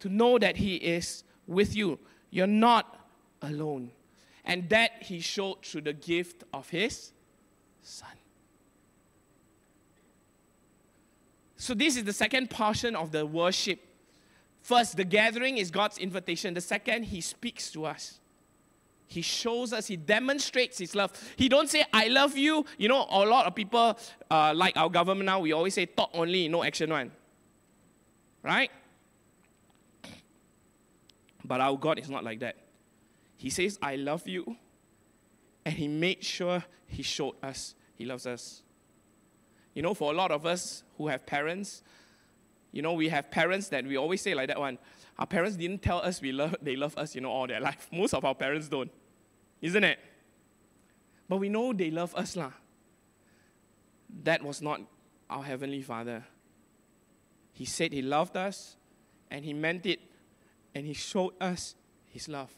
To know that He is with you. You're not alone. And that he showed through the gift of his son. So, this is the second portion of the worship. First, the gathering is God's invitation. The second, he speaks to us. He shows us, he demonstrates his love. He don't say, I love you. You know, a lot of people, uh, like our government now, we always say talk only, no action one. Right? But our God is not like that. He says, I love you. And he made sure he showed us he loves us. You know, for a lot of us who have parents, you know, we have parents that we always say like that one. Our parents didn't tell us we love, they love us, you know, all their life. Most of our parents don't. Isn't it? But we know they love us, lah. That was not our Heavenly Father. He said He loved us, and He meant it, and He showed us His love.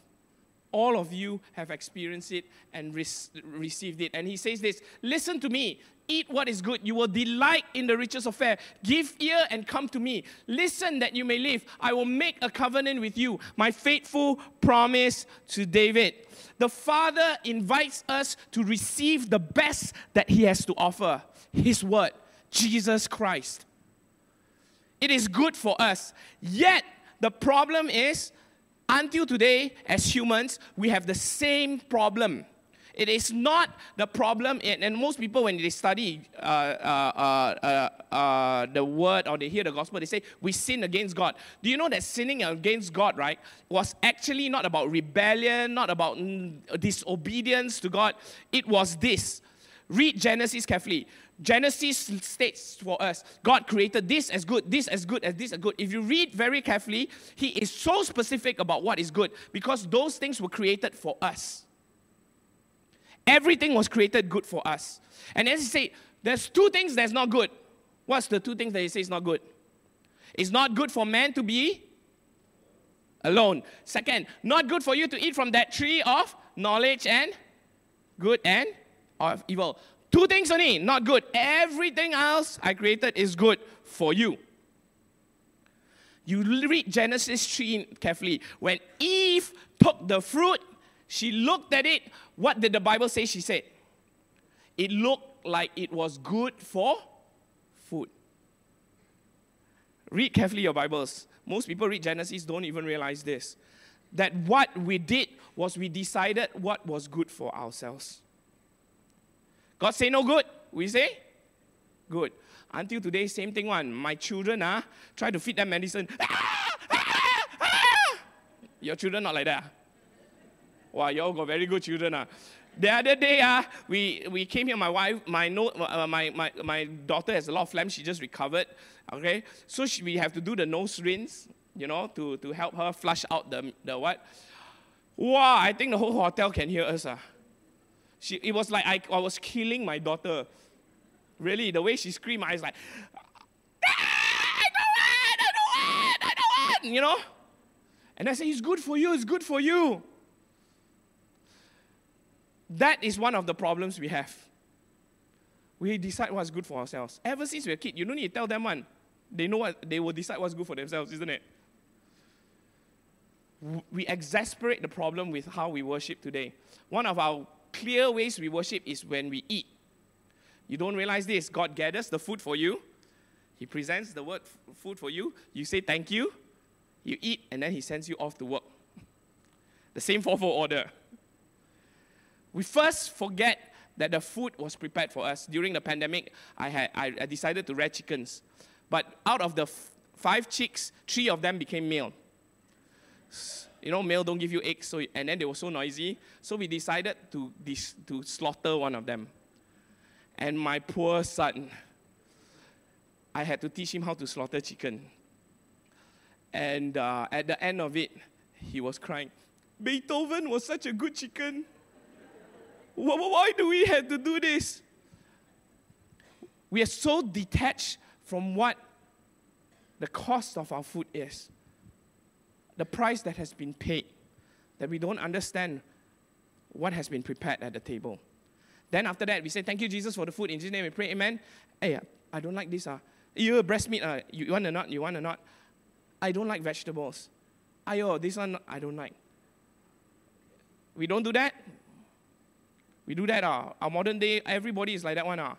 All of you have experienced it and re- received it. And He says this Listen to me, eat what is good. You will delight in the riches of fare. Give ear and come to me. Listen that you may live. I will make a covenant with you, my faithful promise to David. The Father invites us to receive the best that He has to offer His Word, Jesus Christ. It is good for us. Yet, the problem is, until today, as humans, we have the same problem it is not the problem, and most people, when they study uh, uh, uh, uh, the word or they hear the gospel, they say, We sin against God. Do you know that sinning against God, right, was actually not about rebellion, not about mm, disobedience to God? It was this. Read Genesis carefully. Genesis states for us God created this as good, this as good, as this as good. If you read very carefully, He is so specific about what is good because those things were created for us. Everything was created good for us. And as he say, there's two things that's not good. What's the two things that he says is not good? It's not good for man to be alone. Second, not good for you to eat from that tree of knowledge and good and of evil. Two things only, not good. Everything else I created is good for you. You read Genesis 3 carefully. When Eve took the fruit, she looked at it. What did the Bible say she said? It looked like it was good for food. Read carefully your Bibles. Most people read Genesis don't even realize this. That what we did was we decided what was good for ourselves. God say no good. We say good. Until today, same thing one. My children ah, try to feed them medicine. Ah, ah, ah. Your children not like that. Wow, y'all got very good children. Uh. The other day, uh, we, we came here. My wife, my, no, uh, my, my, my daughter has a lot of phlegm. She just recovered. Okay, so she, we have to do the nose rinse, you know, to, to help her flush out the, the what. Wow, I think the whole hotel can hear us. Uh. She, it was like I, I was killing my daughter. Really, the way she screamed, I was like, ah, I don't want, I don't want, I don't want, you know. And I said, it's good for you, it's good for you. That is one of the problems we have. We decide what's good for ourselves. Ever since we're a kid, you don't need to tell them one. They know what they will decide what's good for themselves, isn't it? We exasperate the problem with how we worship today. One of our clear ways we worship is when we eat. You don't realize this. God gathers the food for you. He presents the word food for you. You say thank you. You eat, and then he sends you off to work. The same fourfold order. We first forget that the food was prepared for us. During the pandemic, I, had, I, I decided to rear chickens. But out of the f- five chicks, three of them became male. You know, male don't give you eggs, so, and then they were so noisy. So we decided to, dis, to slaughter one of them. And my poor son, I had to teach him how to slaughter chicken. And uh, at the end of it, he was crying. Beethoven was such a good chicken. Why do we have to do this? We are so detached from what the cost of our food is, the price that has been paid, that we don't understand what has been prepared at the table. Then after that, we say, Thank you, Jesus, for the food. In Jesus' name we pray, Amen. Hey, I don't like this. Uh. You breast meat, uh, you want or not? You want or not? I don't like vegetables. Ayo, this one I don't like. We don't do that. We do that. Uh. Our modern day, everybody is like that one. Uh.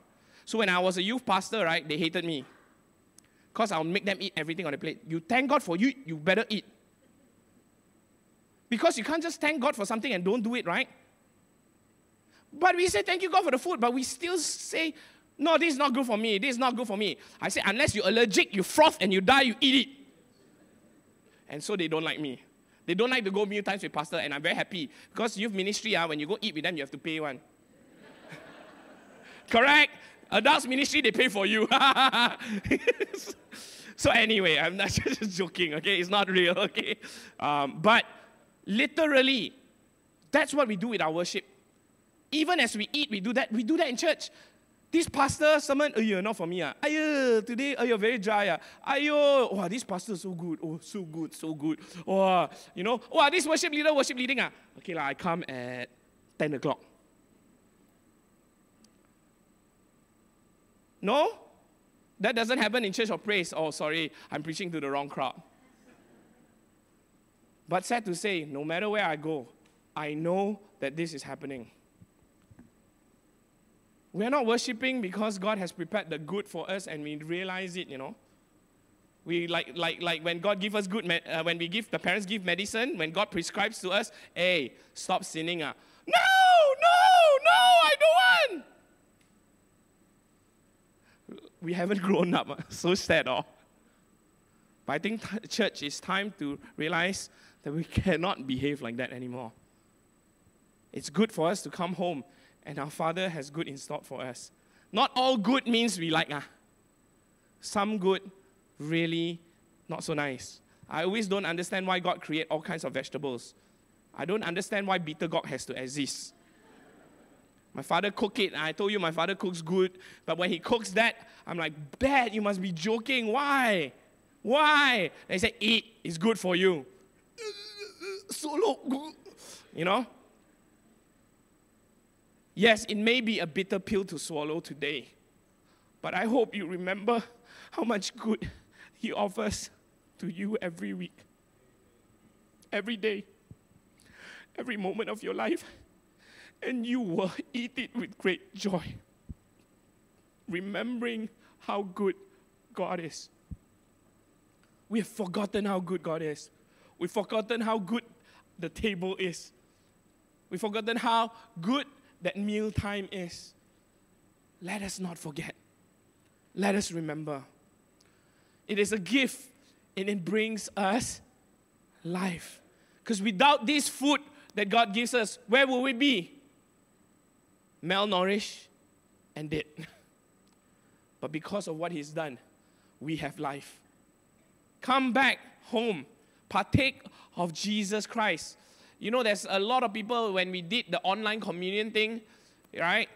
So when I was a youth pastor, right, they hated me. Because I'll make them eat everything on the plate. You thank God for you, you better eat. Because you can't just thank God for something and don't do it, right? But we say thank you God for the food, but we still say, no, this is not good for me. This is not good for me. I say, unless you're allergic, you froth and you die, you eat it. And so they don't like me. They don't like to go meal times with pastor, and I'm very happy because youth ministry, uh, when you go eat with them, you have to pay one. Correct? Adults ministry, they pay for you. so anyway, I'm not just joking, okay? It's not real, okay? Um, but literally, that's what we do with our worship. Even as we eat, we do that. We do that in church. This pastor someone, oh, yeah, not for me. Ah. Ayo, today, oh, you're very dry. Ah. Ayo, wow, this pastor so good. Oh, so good, so good. Oh, you know, wow, this worship leader, worship leading. Ah. Okay, la, I come at 10 o'clock. No? That doesn't happen in church of praise. Oh, sorry, I'm preaching to the wrong crowd. But sad to say, no matter where I go, I know that this is happening. We are not worshiping because God has prepared the good for us and we realize it, you know. We like like like when God give us good med- uh, when we give the parents give medicine when God prescribes to us, hey, stop sinning. Uh. No, no, no, I don't want. We haven't grown up. Uh, so sad, oh. But I think t- church is time to realize that we cannot behave like that anymore. It's good for us to come home and our Father has good in store for us. Not all good means we like, ah. Some good, really not so nice. I always don't understand why God create all kinds of vegetables. I don't understand why bitter gourd has to exist. My father cook it. I told you my father cooks good, but when he cooks that, I'm like, bad. You must be joking. Why? Why? They say eat. It's good for you. Solo, good. you know. Yes, it may be a bitter pill to swallow today, but I hope you remember how much good He offers to you every week, every day, every moment of your life, and you will eat it with great joy, remembering how good God is. We have forgotten how good God is. We've forgotten how good the table is. We've forgotten how good that mealtime is. Let us not forget. Let us remember. It is a gift and it brings us life. Because without this food that God gives us, where will we be? Malnourished and dead. But because of what He's done, we have life. Come back home, partake of Jesus Christ. You know, there's a lot of people when we did the online communion thing, right?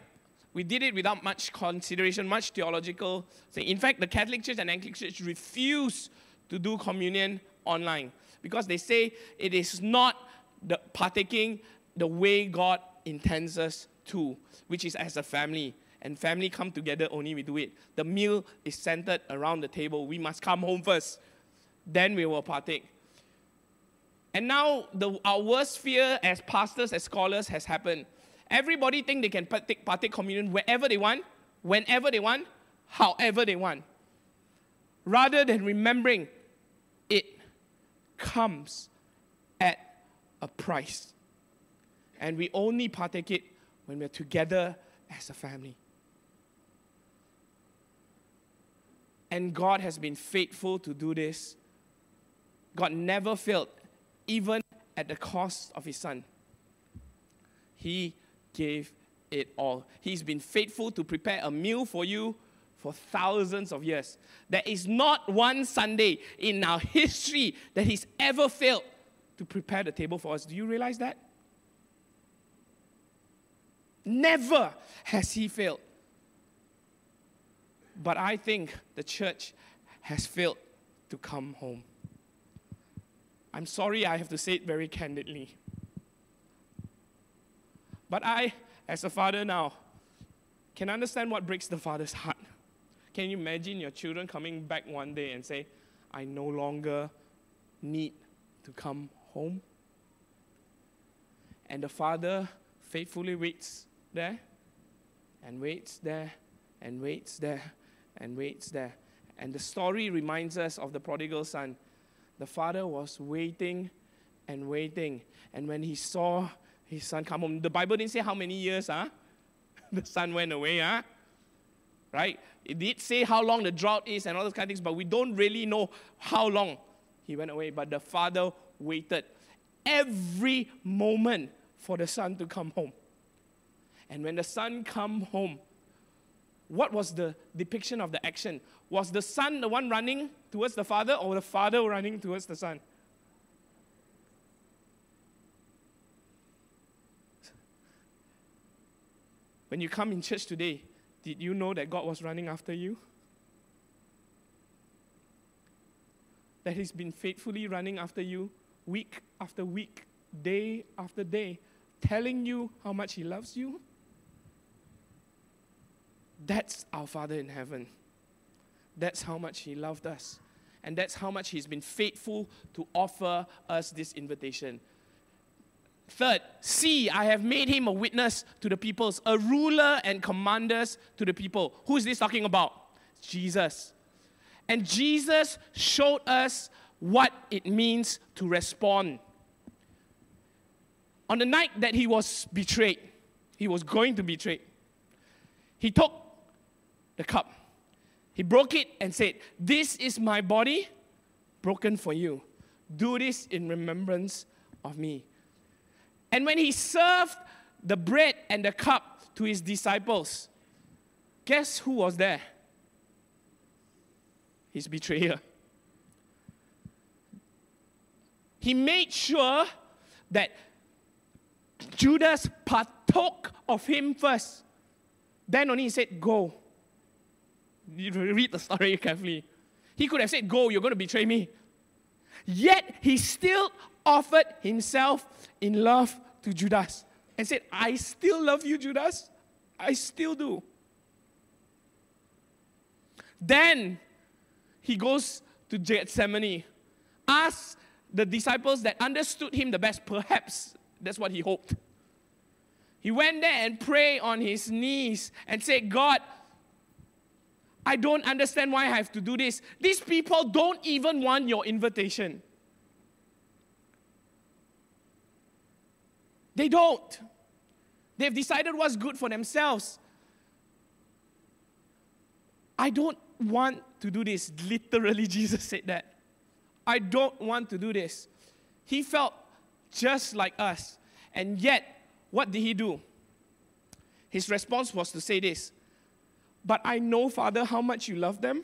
We did it without much consideration, much theological thing. In fact, the Catholic Church and Anglican Church refuse to do communion online because they say it is not the partaking the way God intends us to, which is as a family. And family come together only we do it. The meal is centered around the table. We must come home first. Then we will partake. And now the, our worst fear as pastors, as scholars, has happened. Everybody think they can partake, partake communion wherever they want, whenever they want, however they want. Rather than remembering it comes at a price. And we only partake it when we're together as a family. And God has been faithful to do this. God never failed even at the cost of his son. He gave it all. He's been faithful to prepare a meal for you for thousands of years. There is not one Sunday in our history that he's ever failed to prepare the table for us. Do you realize that? Never has he failed. But I think the church has failed to come home. I'm sorry I have to say it very candidly. But I, as a father now, can understand what breaks the father's heart. Can you imagine your children coming back one day and say, I no longer need to come home? And the father faithfully waits there and waits there and waits there and waits there. And the story reminds us of the prodigal son. The father was waiting and waiting. And when he saw his son come home, the Bible didn't say how many years, huh? Ah, the son went away, huh? Right? It did say how long the drought is and all those kind of things, but we don't really know how long he went away. But the father waited every moment for the son to come home. And when the son come home, what was the depiction of the action? Was the son the one running towards the father or the father running towards the son? When you come in church today, did you know that God was running after you? That He's been faithfully running after you week after week, day after day, telling you how much He loves you? That's our Father in heaven. That's how much He loved us. And that's how much He's been faithful to offer us this invitation. Third, see, I have made him a witness to the peoples, a ruler and commanders to the people. Who is this talking about? Jesus. And Jesus showed us what it means to respond. On the night that he was betrayed, he was going to betray, he took the cup. He broke it and said, This is my body broken for you. Do this in remembrance of me. And when he served the bread and the cup to his disciples, guess who was there? His betrayer. He made sure that Judas partook of him first. Then only he said, Go. You read the story carefully. He could have said, Go, you're going to betray me. Yet he still offered himself in love to Judas and said, I still love you, Judas. I still do. Then he goes to Gethsemane, asks the disciples that understood him the best, perhaps that's what he hoped. He went there and prayed on his knees and said, God, I don't understand why I have to do this. These people don't even want your invitation. They don't. They've decided what's good for themselves. I don't want to do this. Literally, Jesus said that. I don't want to do this. He felt just like us. And yet, what did he do? His response was to say this But I know, Father, how much you love them.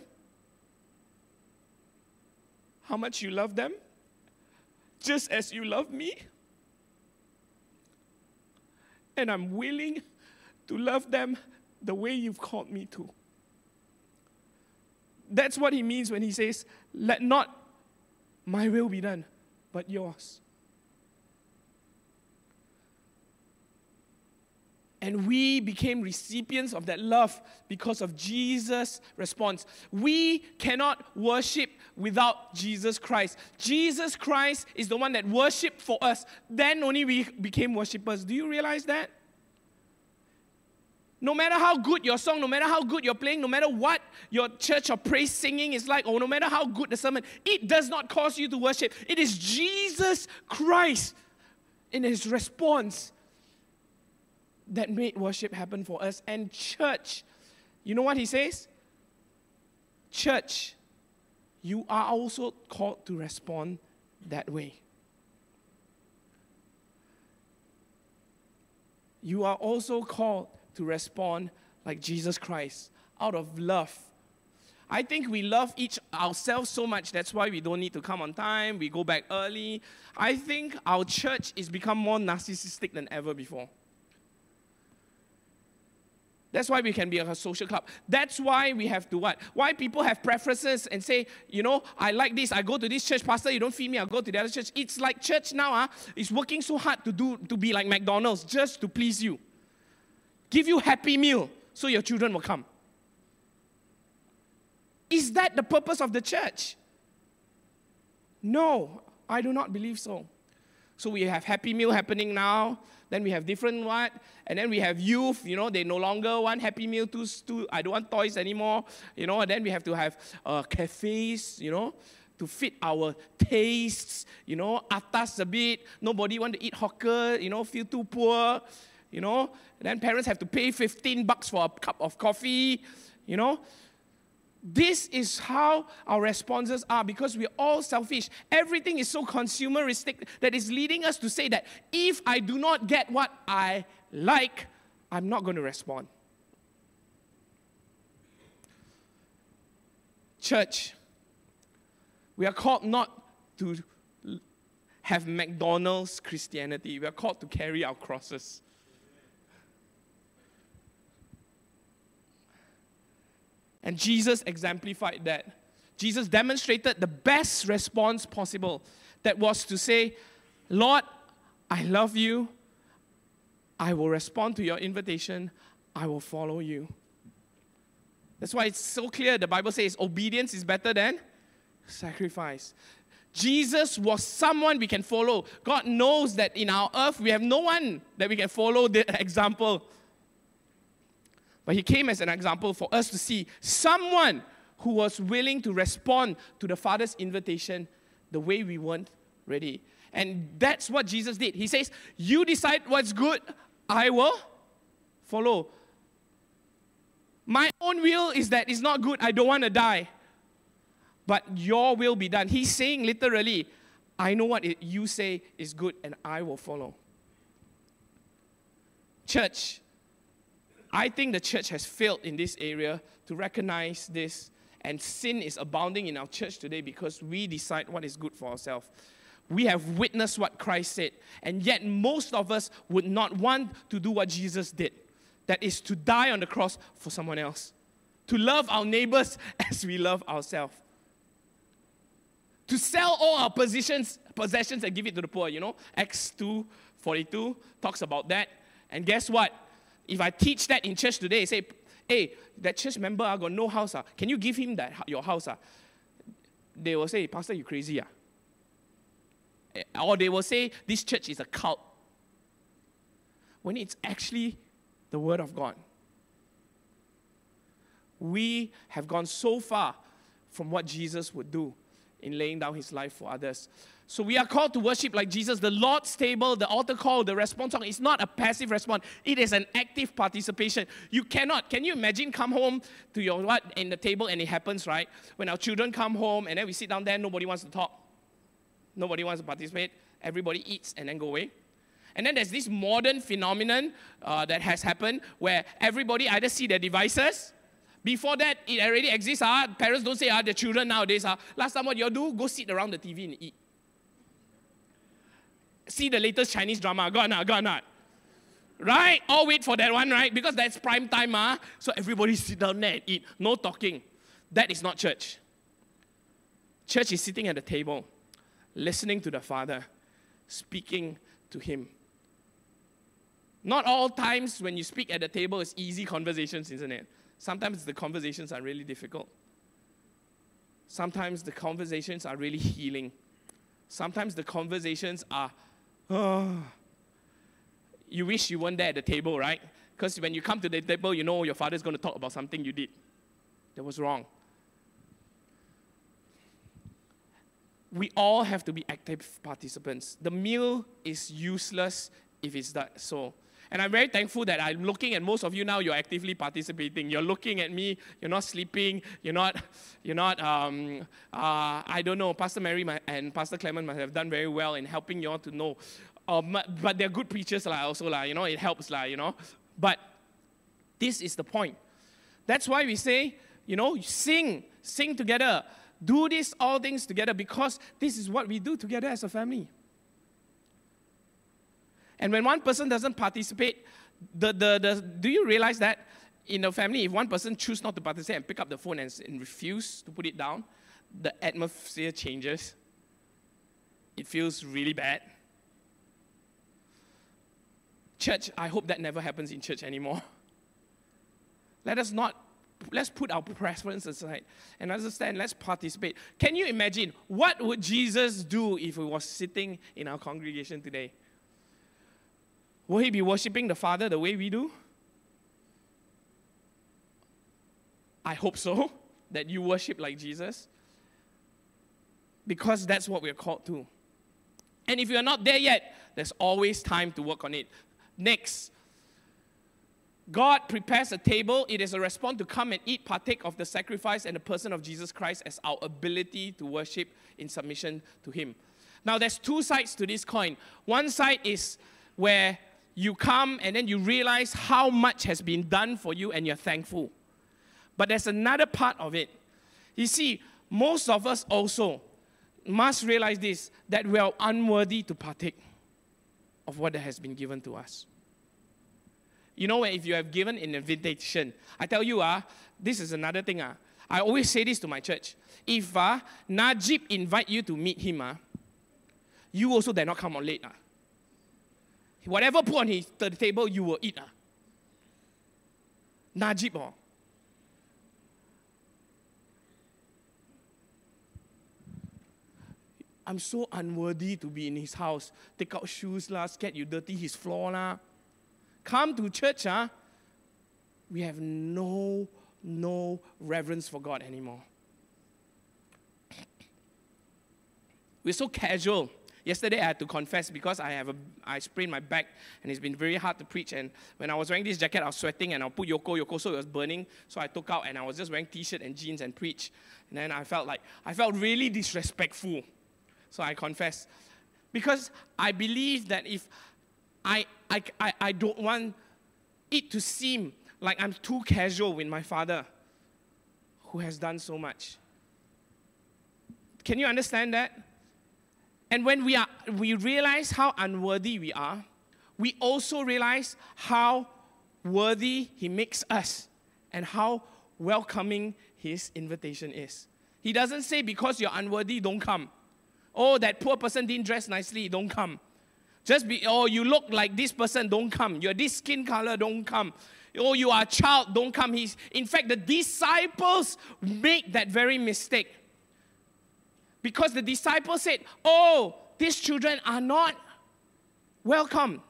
How much you love them. Just as you love me and I'm willing to love them the way you've called me to. That's what he means when he says, Let not my will be done, but yours. And we became recipients of that love because of Jesus' response. We cannot worship without Jesus Christ. Jesus Christ is the one that worshiped for us. Then only we became worshippers. Do you realize that? No matter how good your song, no matter how good you're playing, no matter what your church or praise singing is like, or no matter how good the sermon, it does not cause you to worship. It is Jesus Christ in his response that made worship happen for us. And church, you know what he says? Church, you are also called to respond that way. You are also called to respond like Jesus Christ out of love. I think we love each ourselves so much that's why we don't need to come on time, we go back early. I think our church is become more narcissistic than ever before. That's why we can be a social club. That's why we have to what? Why people have preferences and say, you know, I like this. I go to this church, pastor. You don't feed me. I'll go to the other church. It's like church now. Huh? Ah, is working so hard to do to be like McDonald's just to please you. Give you happy meal so your children will come. Is that the purpose of the church? No, I do not believe so. So we have Happy Meal happening now. Then we have different what, and then we have youth. You know, they no longer want Happy Meal. Too, too, I don't want toys anymore. You know, and then we have to have uh, cafes. You know, to fit our tastes. You know, atas a bit. Nobody want to eat hawker. You know, feel too poor. You know, and then parents have to pay 15 bucks for a cup of coffee. You know, this is how our responses are because we're all selfish. Everything is so consumeristic that is leading us to say that if I do not get what I like, I'm not going to respond. Church, we are called not to have McDonald's Christianity, we are called to carry our crosses. And Jesus exemplified that. Jesus demonstrated the best response possible. That was to say, Lord, I love you. I will respond to your invitation. I will follow you. That's why it's so clear. The Bible says obedience is better than sacrifice. Jesus was someone we can follow. God knows that in our earth we have no one that we can follow the example. But he came as an example for us to see someone who was willing to respond to the Father's invitation the way we weren't ready. And that's what Jesus did. He says, You decide what's good, I will follow. My own will is that it's not good, I don't want to die. But your will be done. He's saying literally, I know what you say is good and I will follow. Church, I think the church has failed in this area to recognize this, and sin is abounding in our church today because we decide what is good for ourselves. We have witnessed what Christ said, and yet most of us would not want to do what Jesus did that is, to die on the cross for someone else, to love our neighbors as we love ourselves. To sell all our positions, possessions and give it to the poor, you know? Acts 2 42 talks about that. And guess what? If I teach that in church today, say, hey, that church member I got no house, ah. can you give him that your house? Ah? They will say, Pastor, you crazy. Ah? Eh, or they will say, this church is a cult. When it's actually the Word of God. We have gone so far from what Jesus would do in laying down his life for others. So we are called to worship like Jesus. The Lord's table, the altar call, the response song is not a passive response. It is an active participation. You cannot, can you imagine come home to your what in the table and it happens, right? When our children come home and then we sit down there, nobody wants to talk. Nobody wants to participate. Everybody eats and then go away. And then there's this modern phenomenon uh, that has happened where everybody either see their devices before that, it already exists. Uh, parents don't say, ah, the children nowadays. Uh, last time, what you do? Go sit around the TV and eat see the latest Chinese drama. Go on, go on. Right? All wait for that one, right? Because that's prime time, ah. So everybody sit down there and eat. No talking. That is not church. Church is sitting at the table, listening to the Father, speaking to Him. Not all times when you speak at the table is easy conversations, isn't it? Sometimes the conversations are really difficult. Sometimes the conversations are really healing. Sometimes the conversations are Oh. You wish you weren't there at the table, right? Because when you come to the table, you know your father's going to talk about something you did that was wrong. We all have to be active participants. The meal is useless if it's that so. And I'm very thankful that I'm looking at most of you now, you're actively participating. You're looking at me, you're not sleeping, you're not, you're not um, uh, I don't know, Pastor Mary and Pastor Clement must have done very well in helping you all to know. Um, but they're good preachers like, also, like, you know, it helps, like, you know. But this is the point. That's why we say, you know, sing, sing together. Do this all things together because this is what we do together as a family. And when one person doesn't participate, the, the, the, do you realize that in a family, if one person chooses not to participate and pick up the phone and, and refuse to put it down, the atmosphere changes. It feels really bad. Church, I hope that never happens in church anymore. Let us not let's put our preference aside and understand, let's participate. Can you imagine what would Jesus do if he was sitting in our congregation today? Will he be worshiping the Father the way we do? I hope so, that you worship like Jesus. Because that's what we're called to. And if you're not there yet, there's always time to work on it. Next, God prepares a table. It is a response to come and eat, partake of the sacrifice and the person of Jesus Christ as our ability to worship in submission to Him. Now, there's two sides to this coin. One side is where you come and then you realize how much has been done for you and you're thankful. But there's another part of it. You see, most of us also must realize this that we are unworthy to partake of what has been given to us. You know, if you have given an invitation, I tell you, ah, this is another thing. Ah, I always say this to my church. If ah, Najib invite you to meet him, ah, you also dare not come on late. Ah. Whatever put on his the table, you will eat. Ah. Najib, oh. I'm so unworthy to be in his house. Take out shoes, lah, scared you dirty his floor, lah come to church, huh, we have no, no reverence for God anymore. We're so casual. Yesterday I had to confess because I have a I sprained my back and it's been very hard to preach. And when I was wearing this jacket, I was sweating and I put Yoko Yoko so it was burning. So I took out and I was just wearing t-shirt and jeans and preach. And then I felt like I felt really disrespectful. So I confess. Because I believe that if I, I, I, I don't want it to seem like I'm too casual with my father who has done so much. Can you understand that? And when we, are, we realize how unworthy we are, we also realize how worthy He makes us and how welcoming His invitation is. He doesn't say, because you're unworthy, don't come. Oh, that poor person didn't dress nicely, don't come. Just be, oh, you look like this person, don't come. You're this skin color, don't come. Oh, you are a child, don't come. He's, in fact, the disciples make that very mistake. Because the disciples said, oh, these children are not welcome.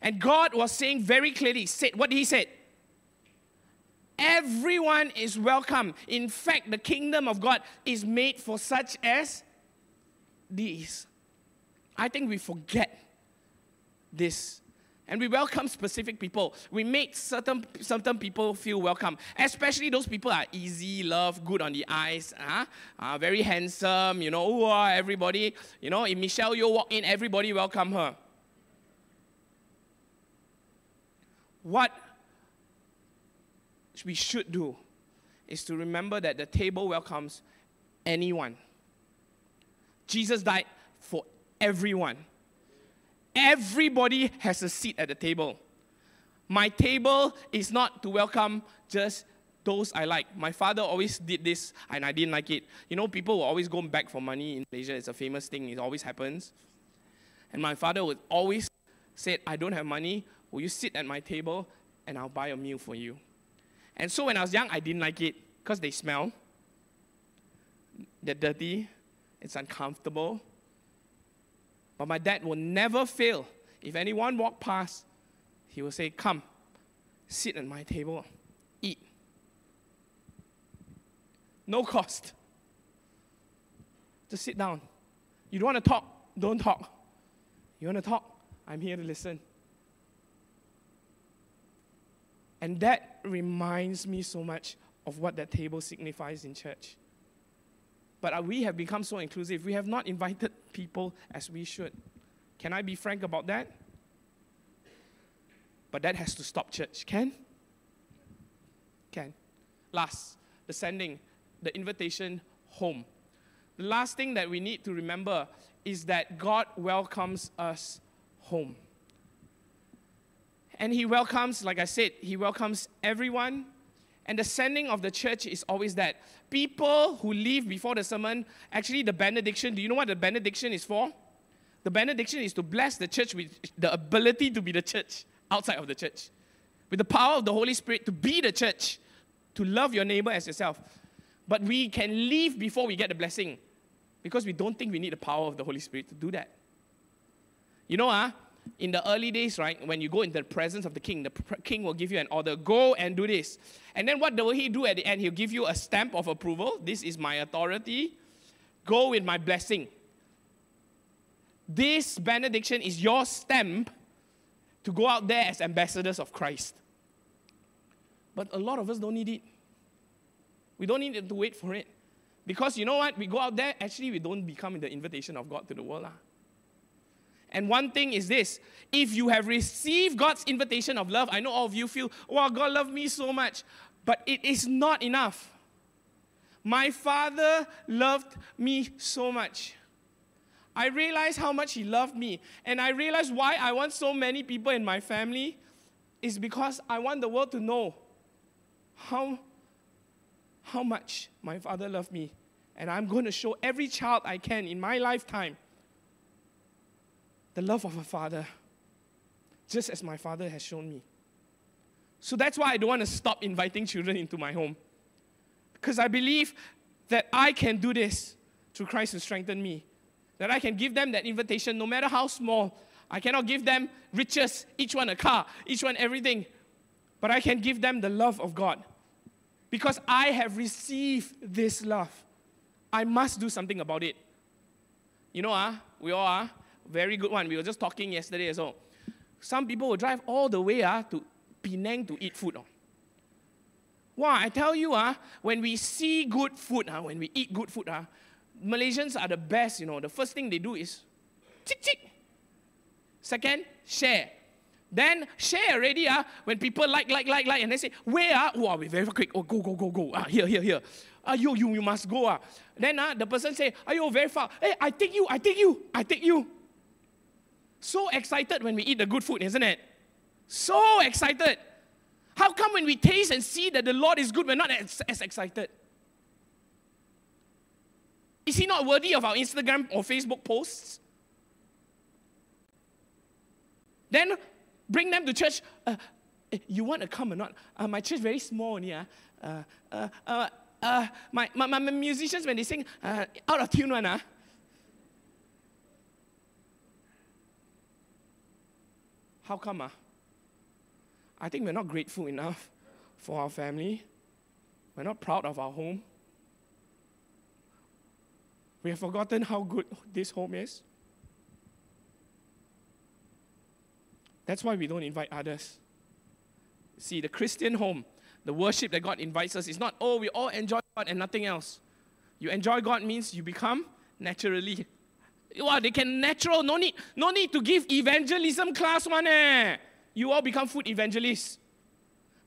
And God was saying very clearly, said what he said. Everyone is welcome. In fact, the kingdom of God is made for such as these. I think we forget this. And we welcome specific people. We make certain, certain people feel welcome, especially those people are easy, love, good on the eyes, uh, uh, very handsome, you know, oh, everybody, you know, if Michelle you walk in, everybody welcome her. What we should do is to remember that the table welcomes anyone. Jesus died for everyone. Everybody has a seat at the table. My table is not to welcome just those I like. My father always did this and I didn't like it. You know, people will always go back for money in Malaysia. It's a famous thing, it always happens. And my father would always say, I don't have money. Will you sit at my table and I'll buy a meal for you? And so when I was young, I didn't like it because they smell. They're dirty. It's uncomfortable. But my dad will never fail. If anyone walk past, he will say, Come, sit at my table, eat. No cost. Just sit down. You don't want to talk? Don't talk. You want to talk? I'm here to listen. And that reminds me so much of what that table signifies in church. But uh, we have become so inclusive. We have not invited people as we should. Can I be frank about that? But that has to stop, church. Can? Can. Last, the sending, the invitation home. The last thing that we need to remember is that God welcomes us home. And He welcomes, like I said, He welcomes everyone and the sending of the church is always that. People who leave before the sermon, actually, the benediction, do you know what the benediction is for? The benediction is to bless the church with the ability to be the church outside of the church, with the power of the Holy Spirit to be the church to love your neighbor as yourself. But we can leave before we get the blessing because we don't think we need the power of the Holy Spirit to do that. You know, ah, in the early days, right, when you go into the presence of the king, the king will give you an order go and do this. And then what will he do at the end? He'll give you a stamp of approval. This is my authority. Go with my blessing. This benediction is your stamp to go out there as ambassadors of Christ. But a lot of us don't need it. We don't need to wait for it. Because you know what? We go out there, actually, we don't become the invitation of God to the world. Lah. And one thing is this if you have received God's invitation of love, I know all of you feel, wow, God loved me so much. But it is not enough. My father loved me so much. I realized how much he loved me. And I realized why I want so many people in my family is because I want the world to know how, how much my father loved me. And I'm going to show every child I can in my lifetime the love of a father, just as my father has shown me. So that's why I don't want to stop inviting children into my home. Because I believe that I can do this through Christ who strengthened me. That I can give them that invitation no matter how small. I cannot give them riches, each one a car, each one everything. But I can give them the love of God. Because I have received this love. I must do something about it. You know, ah, uh, we all are. Very good one. We were just talking yesterday well. Some people will drive all the way uh, to Penang to eat food. Oh. Wow, I tell you, uh, when we see good food, uh, when we eat good food, uh, Malaysians are the best, you know. The first thing they do is chick chick. Second, share. Then share already, uh, when people like, like, like, like, and they say, where are, wow, we very quick, oh, go, go, go, go, uh, here, here, here. Uh, you, you, you must go. Uh. Then uh, the person say, are you very far? Hey, I take you, I take you, I take you. So excited when we eat the good food, isn't it? So excited. How come when we taste and see that the Lord is good, we're not as, as excited? Is he not worthy of our Instagram or Facebook posts? Then bring them to church. Uh, eh, you want to come or not? Uh, my church very small. Uh, uh, uh, uh, uh my, my, my musicians, when they sing uh, out of tune one, uh, How come? Uh? I think we're not grateful enough for our family. We're not proud of our home. We have forgotten how good this home is. That's why we don't invite others. See, the Christian home, the worship that God invites us is not, oh, we all enjoy God and nothing else. You enjoy God means you become naturally Wow, they can natural, no need, no need to give evangelism class one eh. You all become food evangelists.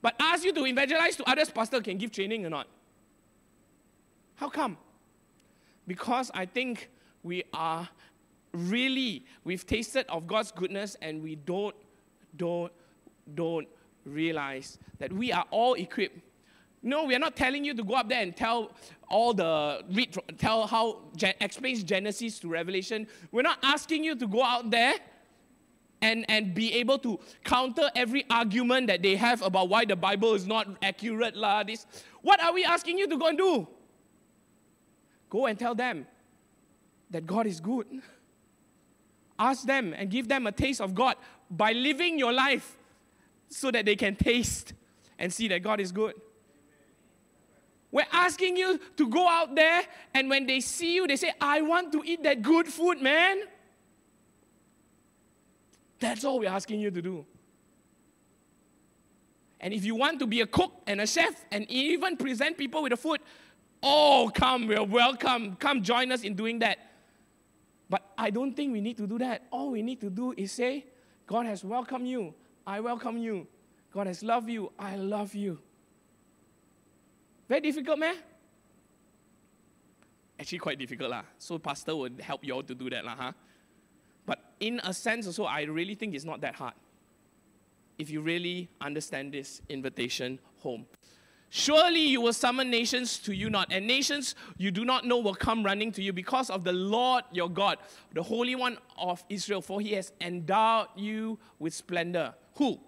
But ask you to evangelize to others, pastor can give training or not. How come? Because I think we are really, we've tasted of God's goodness and we don't, don't, don't realize that we are all equipped no, we are not telling you to go up there and tell all the read, tell how explains Genesis to Revelation. We're not asking you to go out there and, and be able to counter every argument that they have about why the Bible is not accurate. La, this. What are we asking you to go and do? Go and tell them that God is good. Ask them and give them a taste of God by living your life so that they can taste and see that God is good. We're asking you to go out there, and when they see you, they say, I want to eat that good food, man. That's all we're asking you to do. And if you want to be a cook and a chef and even present people with the food, oh, come, we're welcome. Come join us in doing that. But I don't think we need to do that. All we need to do is say, God has welcomed you. I welcome you. God has loved you. I love you. Very difficult, man. Actually, quite difficult, lah. So, pastor would help you all to do that, lah, huh? But in a sense, also, I really think it's not that hard. If you really understand this invitation home. Surely you will summon nations to you not, and nations you do not know will come running to you because of the Lord your God, the Holy One of Israel, for he has endowed you with splendor. Who?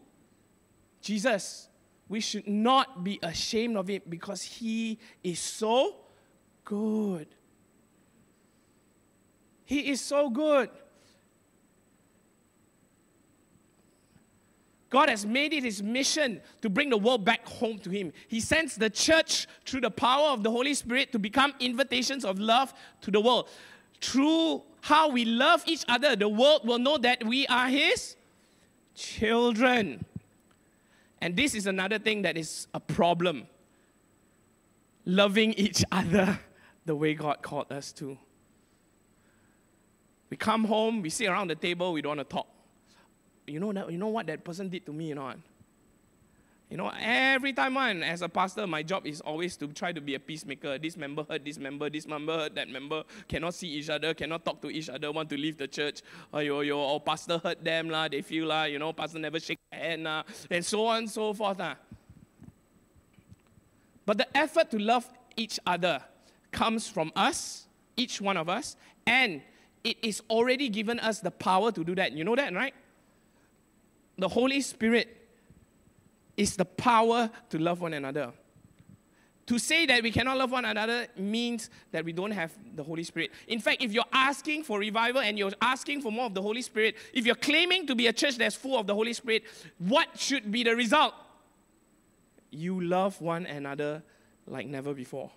Jesus we should not be ashamed of it because He is so good. He is so good. God has made it his mission to bring the world back home to him. He sends the church through the power of the Holy Spirit to become invitations of love to the world. Through how we love each other, the world will know that we are his children. And this is another thing that is a problem loving each other the way God called us to. We come home, we sit around the table, we don't want to talk you know that you know what that person did to me, you know. You know, every time one, as a pastor, my job is always to try to be a peacemaker. This member hurt this member, this member hurt that member, cannot see each other, cannot talk to each other, want to leave the church. Oh, yo, yo, oh, pastor hurt them, la, they feel, la, you know, pastor never shake hand, la, and so on and so forth. La. But the effort to love each other comes from us, each one of us, and it is already given us the power to do that. You know that, right? the Holy Spirit is the power to love one another. To say that we cannot love one another means that we don't have the Holy Spirit. In fact, if you're asking for revival and you're asking for more of the Holy Spirit, if you're claiming to be a church that's full of the Holy Spirit, what should be the result? You love one another like never before.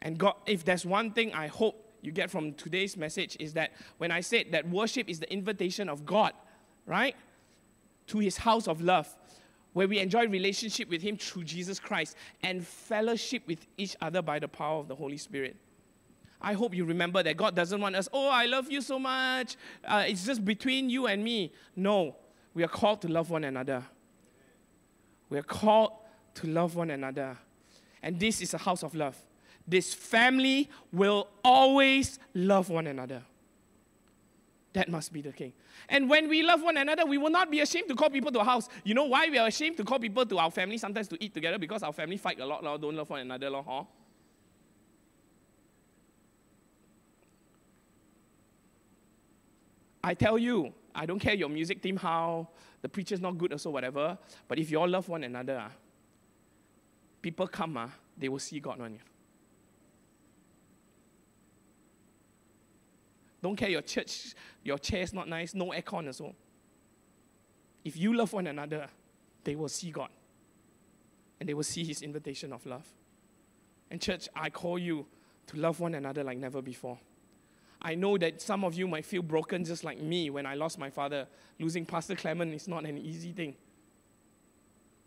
And God, if there's one thing I hope you get from today's message, is that when I said that worship is the invitation of God right? To his house of love, where we enjoy relationship with him through Jesus Christ and fellowship with each other by the power of the Holy Spirit. I hope you remember that God doesn't want us, oh, I love you so much. Uh, it's just between you and me. No, we are called to love one another. We are called to love one another. And this is a house of love. This family will always love one another. That must be the king. And when we love one another, we will not be ashamed to call people to our house. You know why we are ashamed to call people to our family sometimes to eat together? Because our family fight a lot, lor, don't love one another, lor, huh? I tell you, I don't care your music team how, the preacher's not good or so, whatever, but if you all love one another, ah, people come, uh, they will see God one. Don't care your church, your chair is not nice, no aircon and so. If you love one another, they will see God. And they will see his invitation of love. And church, I call you to love one another like never before. I know that some of you might feel broken just like me when I lost my father. Losing Pastor Clement is not an easy thing.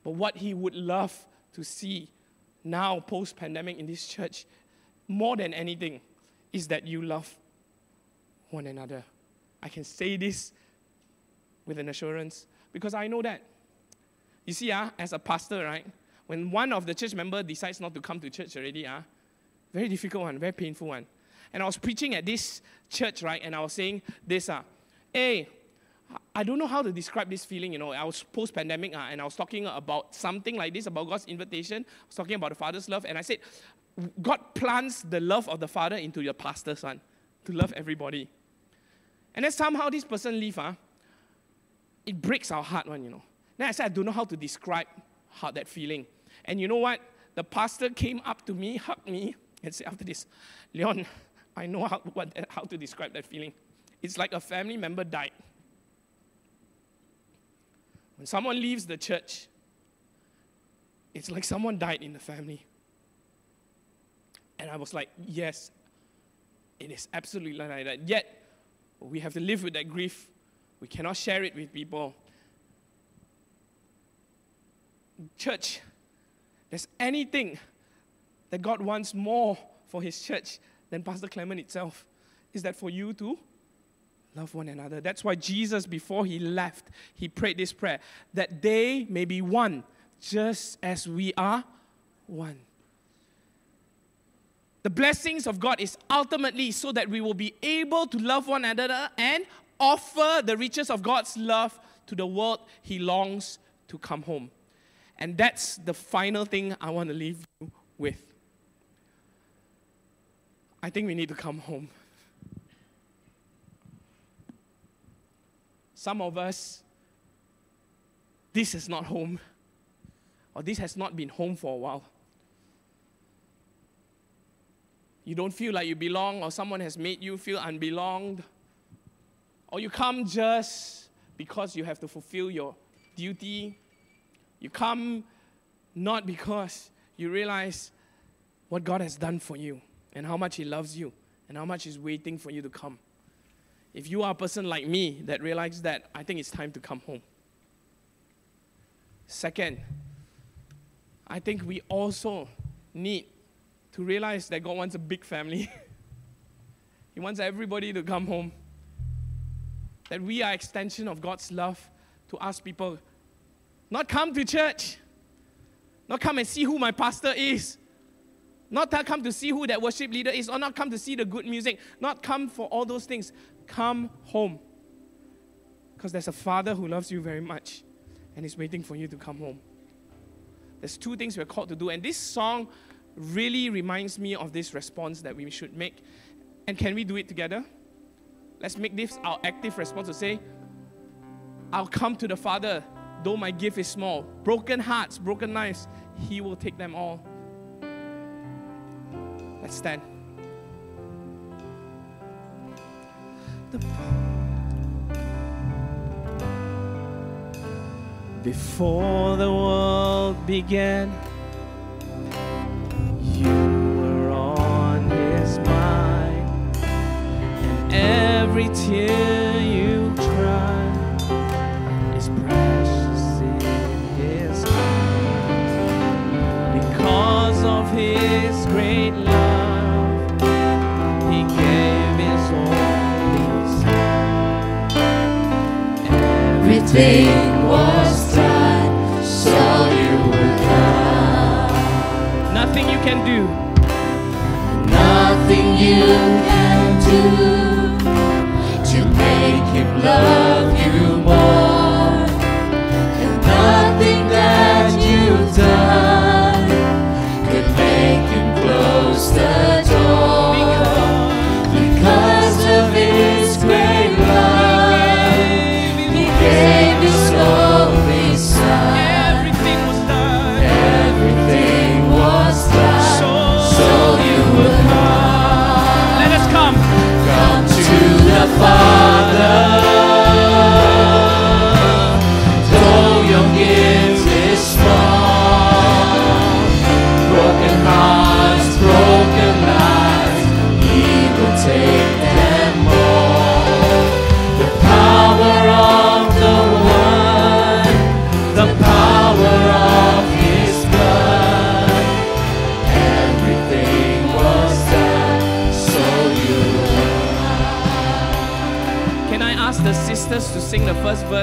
But what he would love to see now, post pandemic, in this church, more than anything, is that you love one another. I can say this with an assurance because I know that. You see, uh, as a pastor, right, when one of the church member decides not to come to church already, uh, very difficult one, very painful one. And I was preaching at this church, right, and I was saying this, uh, hey, I don't know how to describe this feeling, you know. I was post pandemic, uh, and I was talking about something like this about God's invitation. I was talking about the Father's love, and I said, God plants the love of the Father into your pastor's son to love everybody. And then somehow this person leave, huh? it breaks our heart one, you know. Then I said, I don't know how to describe how that feeling. And you know what? The pastor came up to me, hugged me, and said after this, Leon, I know how, what, how to describe that feeling. It's like a family member died. When someone leaves the church, it's like someone died in the family. And I was like, yes, it is absolutely like that. Yet, we have to live with that grief. We cannot share it with people. Church, there's anything that God wants more for His church than Pastor Clement itself. Is that for you to love one another? That's why Jesus, before He left, He prayed this prayer that they may be one, just as we are one. The blessings of God is ultimately so that we will be able to love one another and offer the riches of God's love to the world He longs to come home. And that's the final thing I want to leave you with. I think we need to come home. Some of us, this is not home. or this has not been home for a while. You don't feel like you belong, or someone has made you feel unbelonged, or you come just because you have to fulfill your duty. You come not because you realize what God has done for you and how much He loves you and how much He's waiting for you to come. If you are a person like me that realizes that, I think it's time to come home. Second, I think we also need to realize that God wants a big family. he wants everybody to come home. That we are extension of God's love to ask people, not come to church, not come and see who my pastor is, not come to see who that worship leader is, or not come to see the good music, not come for all those things. Come home. Because there's a father who loves you very much and is waiting for you to come home. There's two things we're called to do, and this song really reminds me of this response that we should make. And can we do it together? Let's make this our active response to say, I'll come to the Father, though my gift is small. Broken hearts, broken lives, He will take them all. Let's stand. Before the world began, mind, and every tear you cry is precious in his mind. Because of his great love, he gave his only son. Everything was done so you would come. Nothing you can do. Nothing you can do to make him love you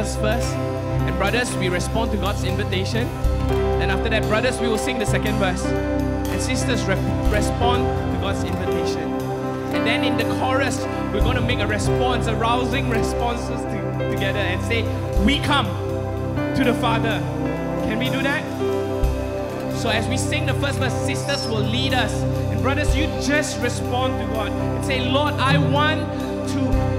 the first? And brothers, we respond to God's invitation. Then after that, brothers, we will sing the second verse. And sisters, re- respond to God's invitation. And then in the chorus, we're going to make a response, a rousing responses to, together and say, We come to the Father. Can we do that? So as we sing the first verse, sisters will lead us. And brothers, you just respond to God and say, Lord, I want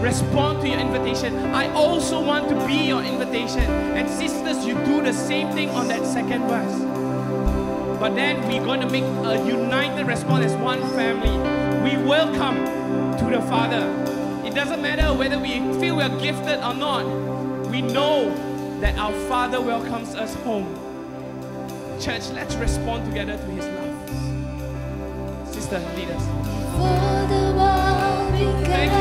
respond to your invitation. I also want to be your invitation. And sisters, you do the same thing on that second verse. But then we're going to make a united response as one family. We welcome to the Father. It doesn't matter whether we feel we are gifted or not. We know that our Father welcomes us home. Church, let's respond together to His love. Sister, lead us. For the world Thank you,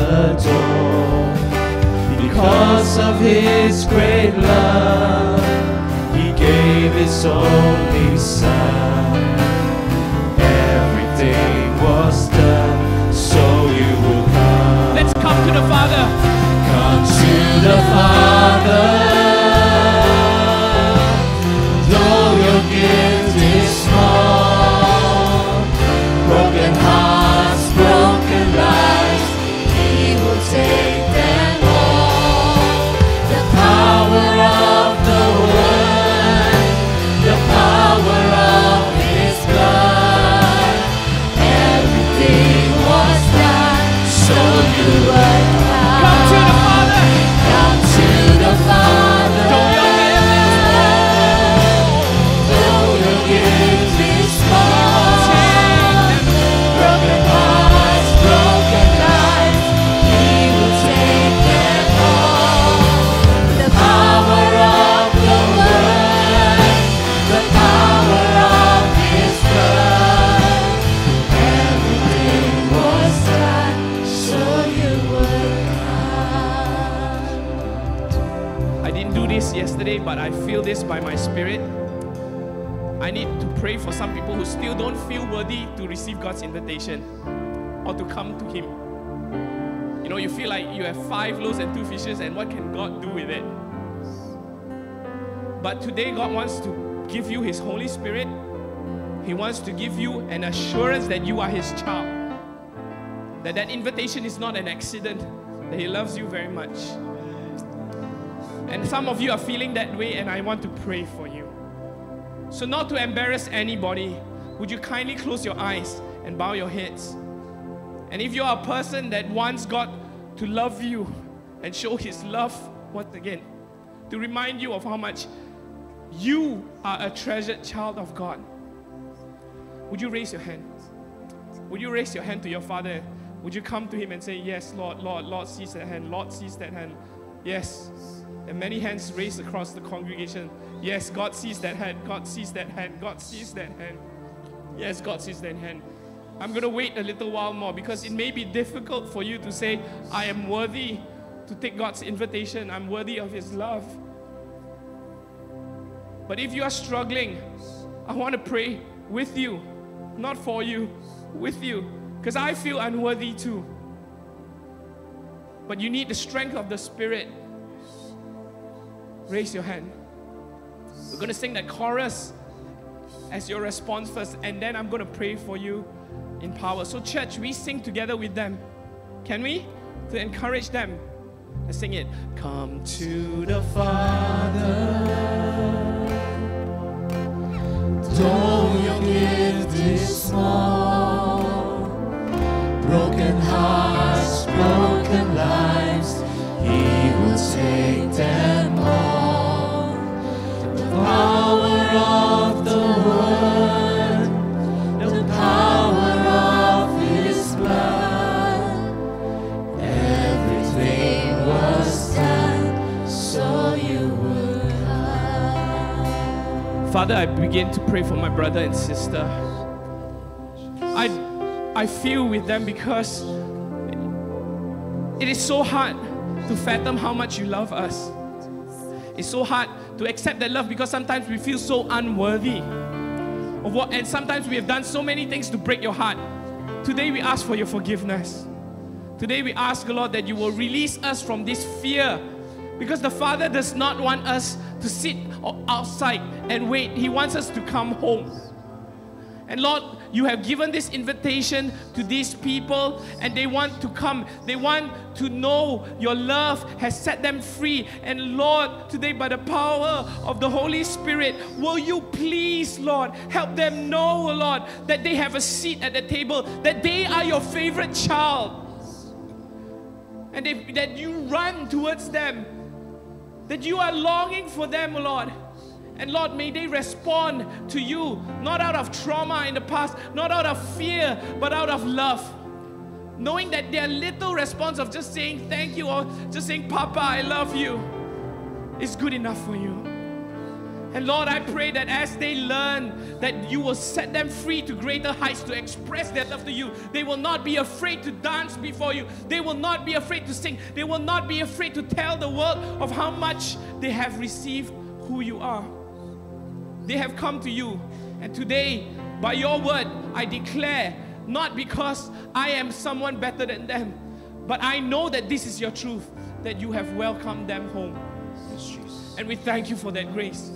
the door. Because of his great love, he gave his only Son. Everything was done so you will come. Let's come to the Father. Come to the Father. This by my spirit. I need to pray for some people who still don't feel worthy to receive God's invitation or to come to Him. You know, you feel like you have five loaves and two fishes, and what can God do with it? But today, God wants to give you His Holy Spirit. He wants to give you an assurance that you are His child. That that invitation is not an accident, that He loves you very much. And some of you are feeling that way, and I want to pray for you. So, not to embarrass anybody, would you kindly close your eyes and bow your heads? And if you're a person that wants God to love you and show His love once again, to remind you of how much you are a treasured child of God, would you raise your hand? Would you raise your hand to your Father? Would you come to Him and say, Yes, Lord, Lord, Lord sees that hand, Lord sees that hand. Yes. And many hands raised across the congregation. Yes, God sees that hand. God sees that hand. God sees that hand. Yes, God sees that hand. I'm going to wait a little while more because it may be difficult for you to say, I am worthy to take God's invitation. I'm worthy of His love. But if you are struggling, I want to pray with you, not for you, with you, because I feel unworthy too. But you need the strength of the Spirit. Raise your hand. We're going to sing that chorus as your response first, and then I'm going to pray for you in power. So, church, we sing together with them. Can we? To encourage them. Let's sing it. Come to the Father. Though your gift is small, broken hearts, broken lives, He will take them Father, I begin to pray for my brother and sister. I, I feel with them because it is so hard to fathom how much you love us. It's so hard to accept that love because sometimes we feel so unworthy of what, and sometimes we have done so many things to break your heart. Today we ask for your forgiveness. Today we ask, Lord, that you will release us from this fear because the Father does not want us to sit outside and wait. He wants us to come home. And Lord, you have given this invitation to these people, and they want to come. They want to know your love has set them free. And Lord, today, by the power of the Holy Spirit, will you please, Lord, help them know, Lord, that they have a seat at the table, that they are your favorite child, and that you run towards them, that you are longing for them, Lord. And Lord, may they respond to you, not out of trauma in the past, not out of fear, but out of love. Knowing that their little response of just saying thank you or just saying, Papa, I love you, is good enough for you. And Lord, I pray that as they learn that you will set them free to greater heights to express their love to you, they will not be afraid to dance before you. They will not be afraid to sing. They will not be afraid to tell the world of how much they have received who you are. They have come to you And today, by your word, I declare, not because I am someone better than them, but I know that this is your truth, that you have welcomed them home. And we thank you for that grace.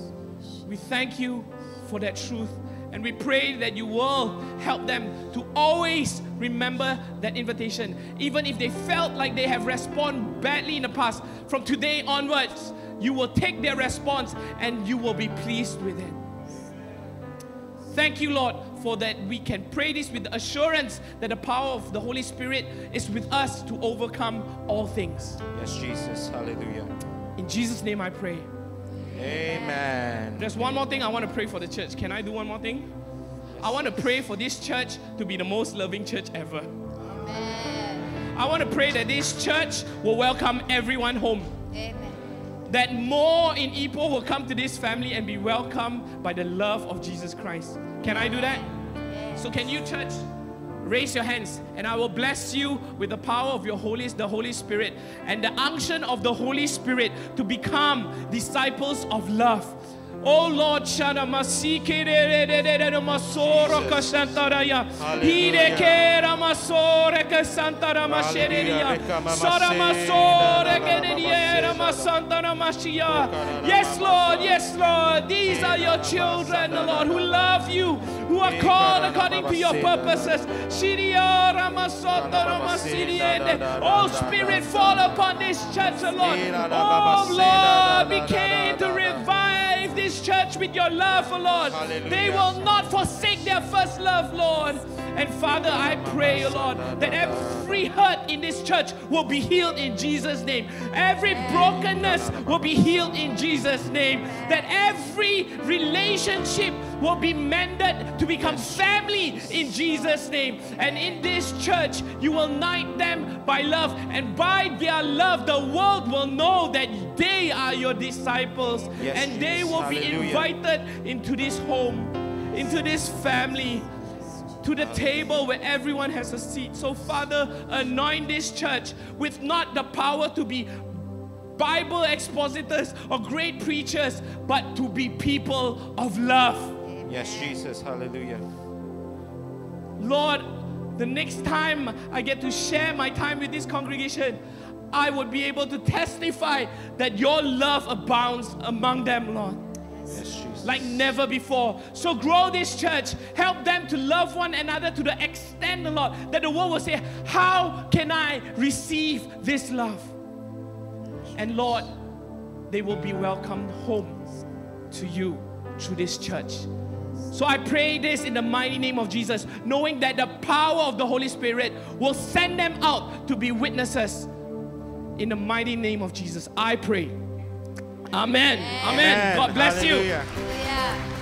We thank you for that truth. And we pray that you will help them to always remember that invitation. Even if they felt like they have responded badly in the past, from today onwards, you will take their response and you will be pleased with it. Thank you, Lord, for that we can pray this with the assurance that the power of the Holy Spirit is with us to overcome all things. Yes, Jesus. Hallelujah. In Jesus' name I pray. Amen. There's one more thing I want to pray for the church. Can I do one more thing? I want to pray for this church to be the most loving church ever. Amen. I want to pray that this church will welcome everyone home. Amen. That more in Ipoh will come to this family and be welcomed by the love of Jesus Christ. Can I do that? So can you, church, raise your hands and I will bless you with the power of your Holy, the Holy Spirit and the unction of the Holy Spirit to become disciples of love. Oh Lord, Shana Masike Masoro Kasantaraya. Hide Kera Masore Kasantara Masheria. Sora Masore Generiera Masantara Mashia. Yes, Lord, yes, Lord. These are your children, Lord, who love you, who are called according to your purposes. Shiriara Masotara Masiriende. Oh Spirit, fall upon this church, Lord. Oh Lord, came to revive this church with your love, oh Lord. They will not forsake their first love, Lord. And Father, I pray, oh Lord, that every hurt in this church will be healed in Jesus' name. Every brokenness will be healed in Jesus' name. That every relationship will be mended to become family in Jesus' name. And in this church, you will unite them by love. And by their love, the world will know that they are your disciples. Yes, and they will be invited into this home, into this family to the table where everyone has a seat. So, Father, anoint this church with not the power to be Bible expositors or great preachers, but to be people of love. Yes, Jesus. Hallelujah. Lord, the next time I get to share my time with this congregation, I would be able to testify that your love abounds among them, Lord. Yes, Jesus. like never before. So grow this church. Help them to love one another to the extent, Lord, that the world will say, How can I receive this love? And Lord, they will be welcomed home to you through this church. So I pray this in the mighty name of Jesus, knowing that the power of the Holy Spirit will send them out to be witnesses. In the mighty name of Jesus, I pray. Amen. Amen. God bless you. Hallelujah.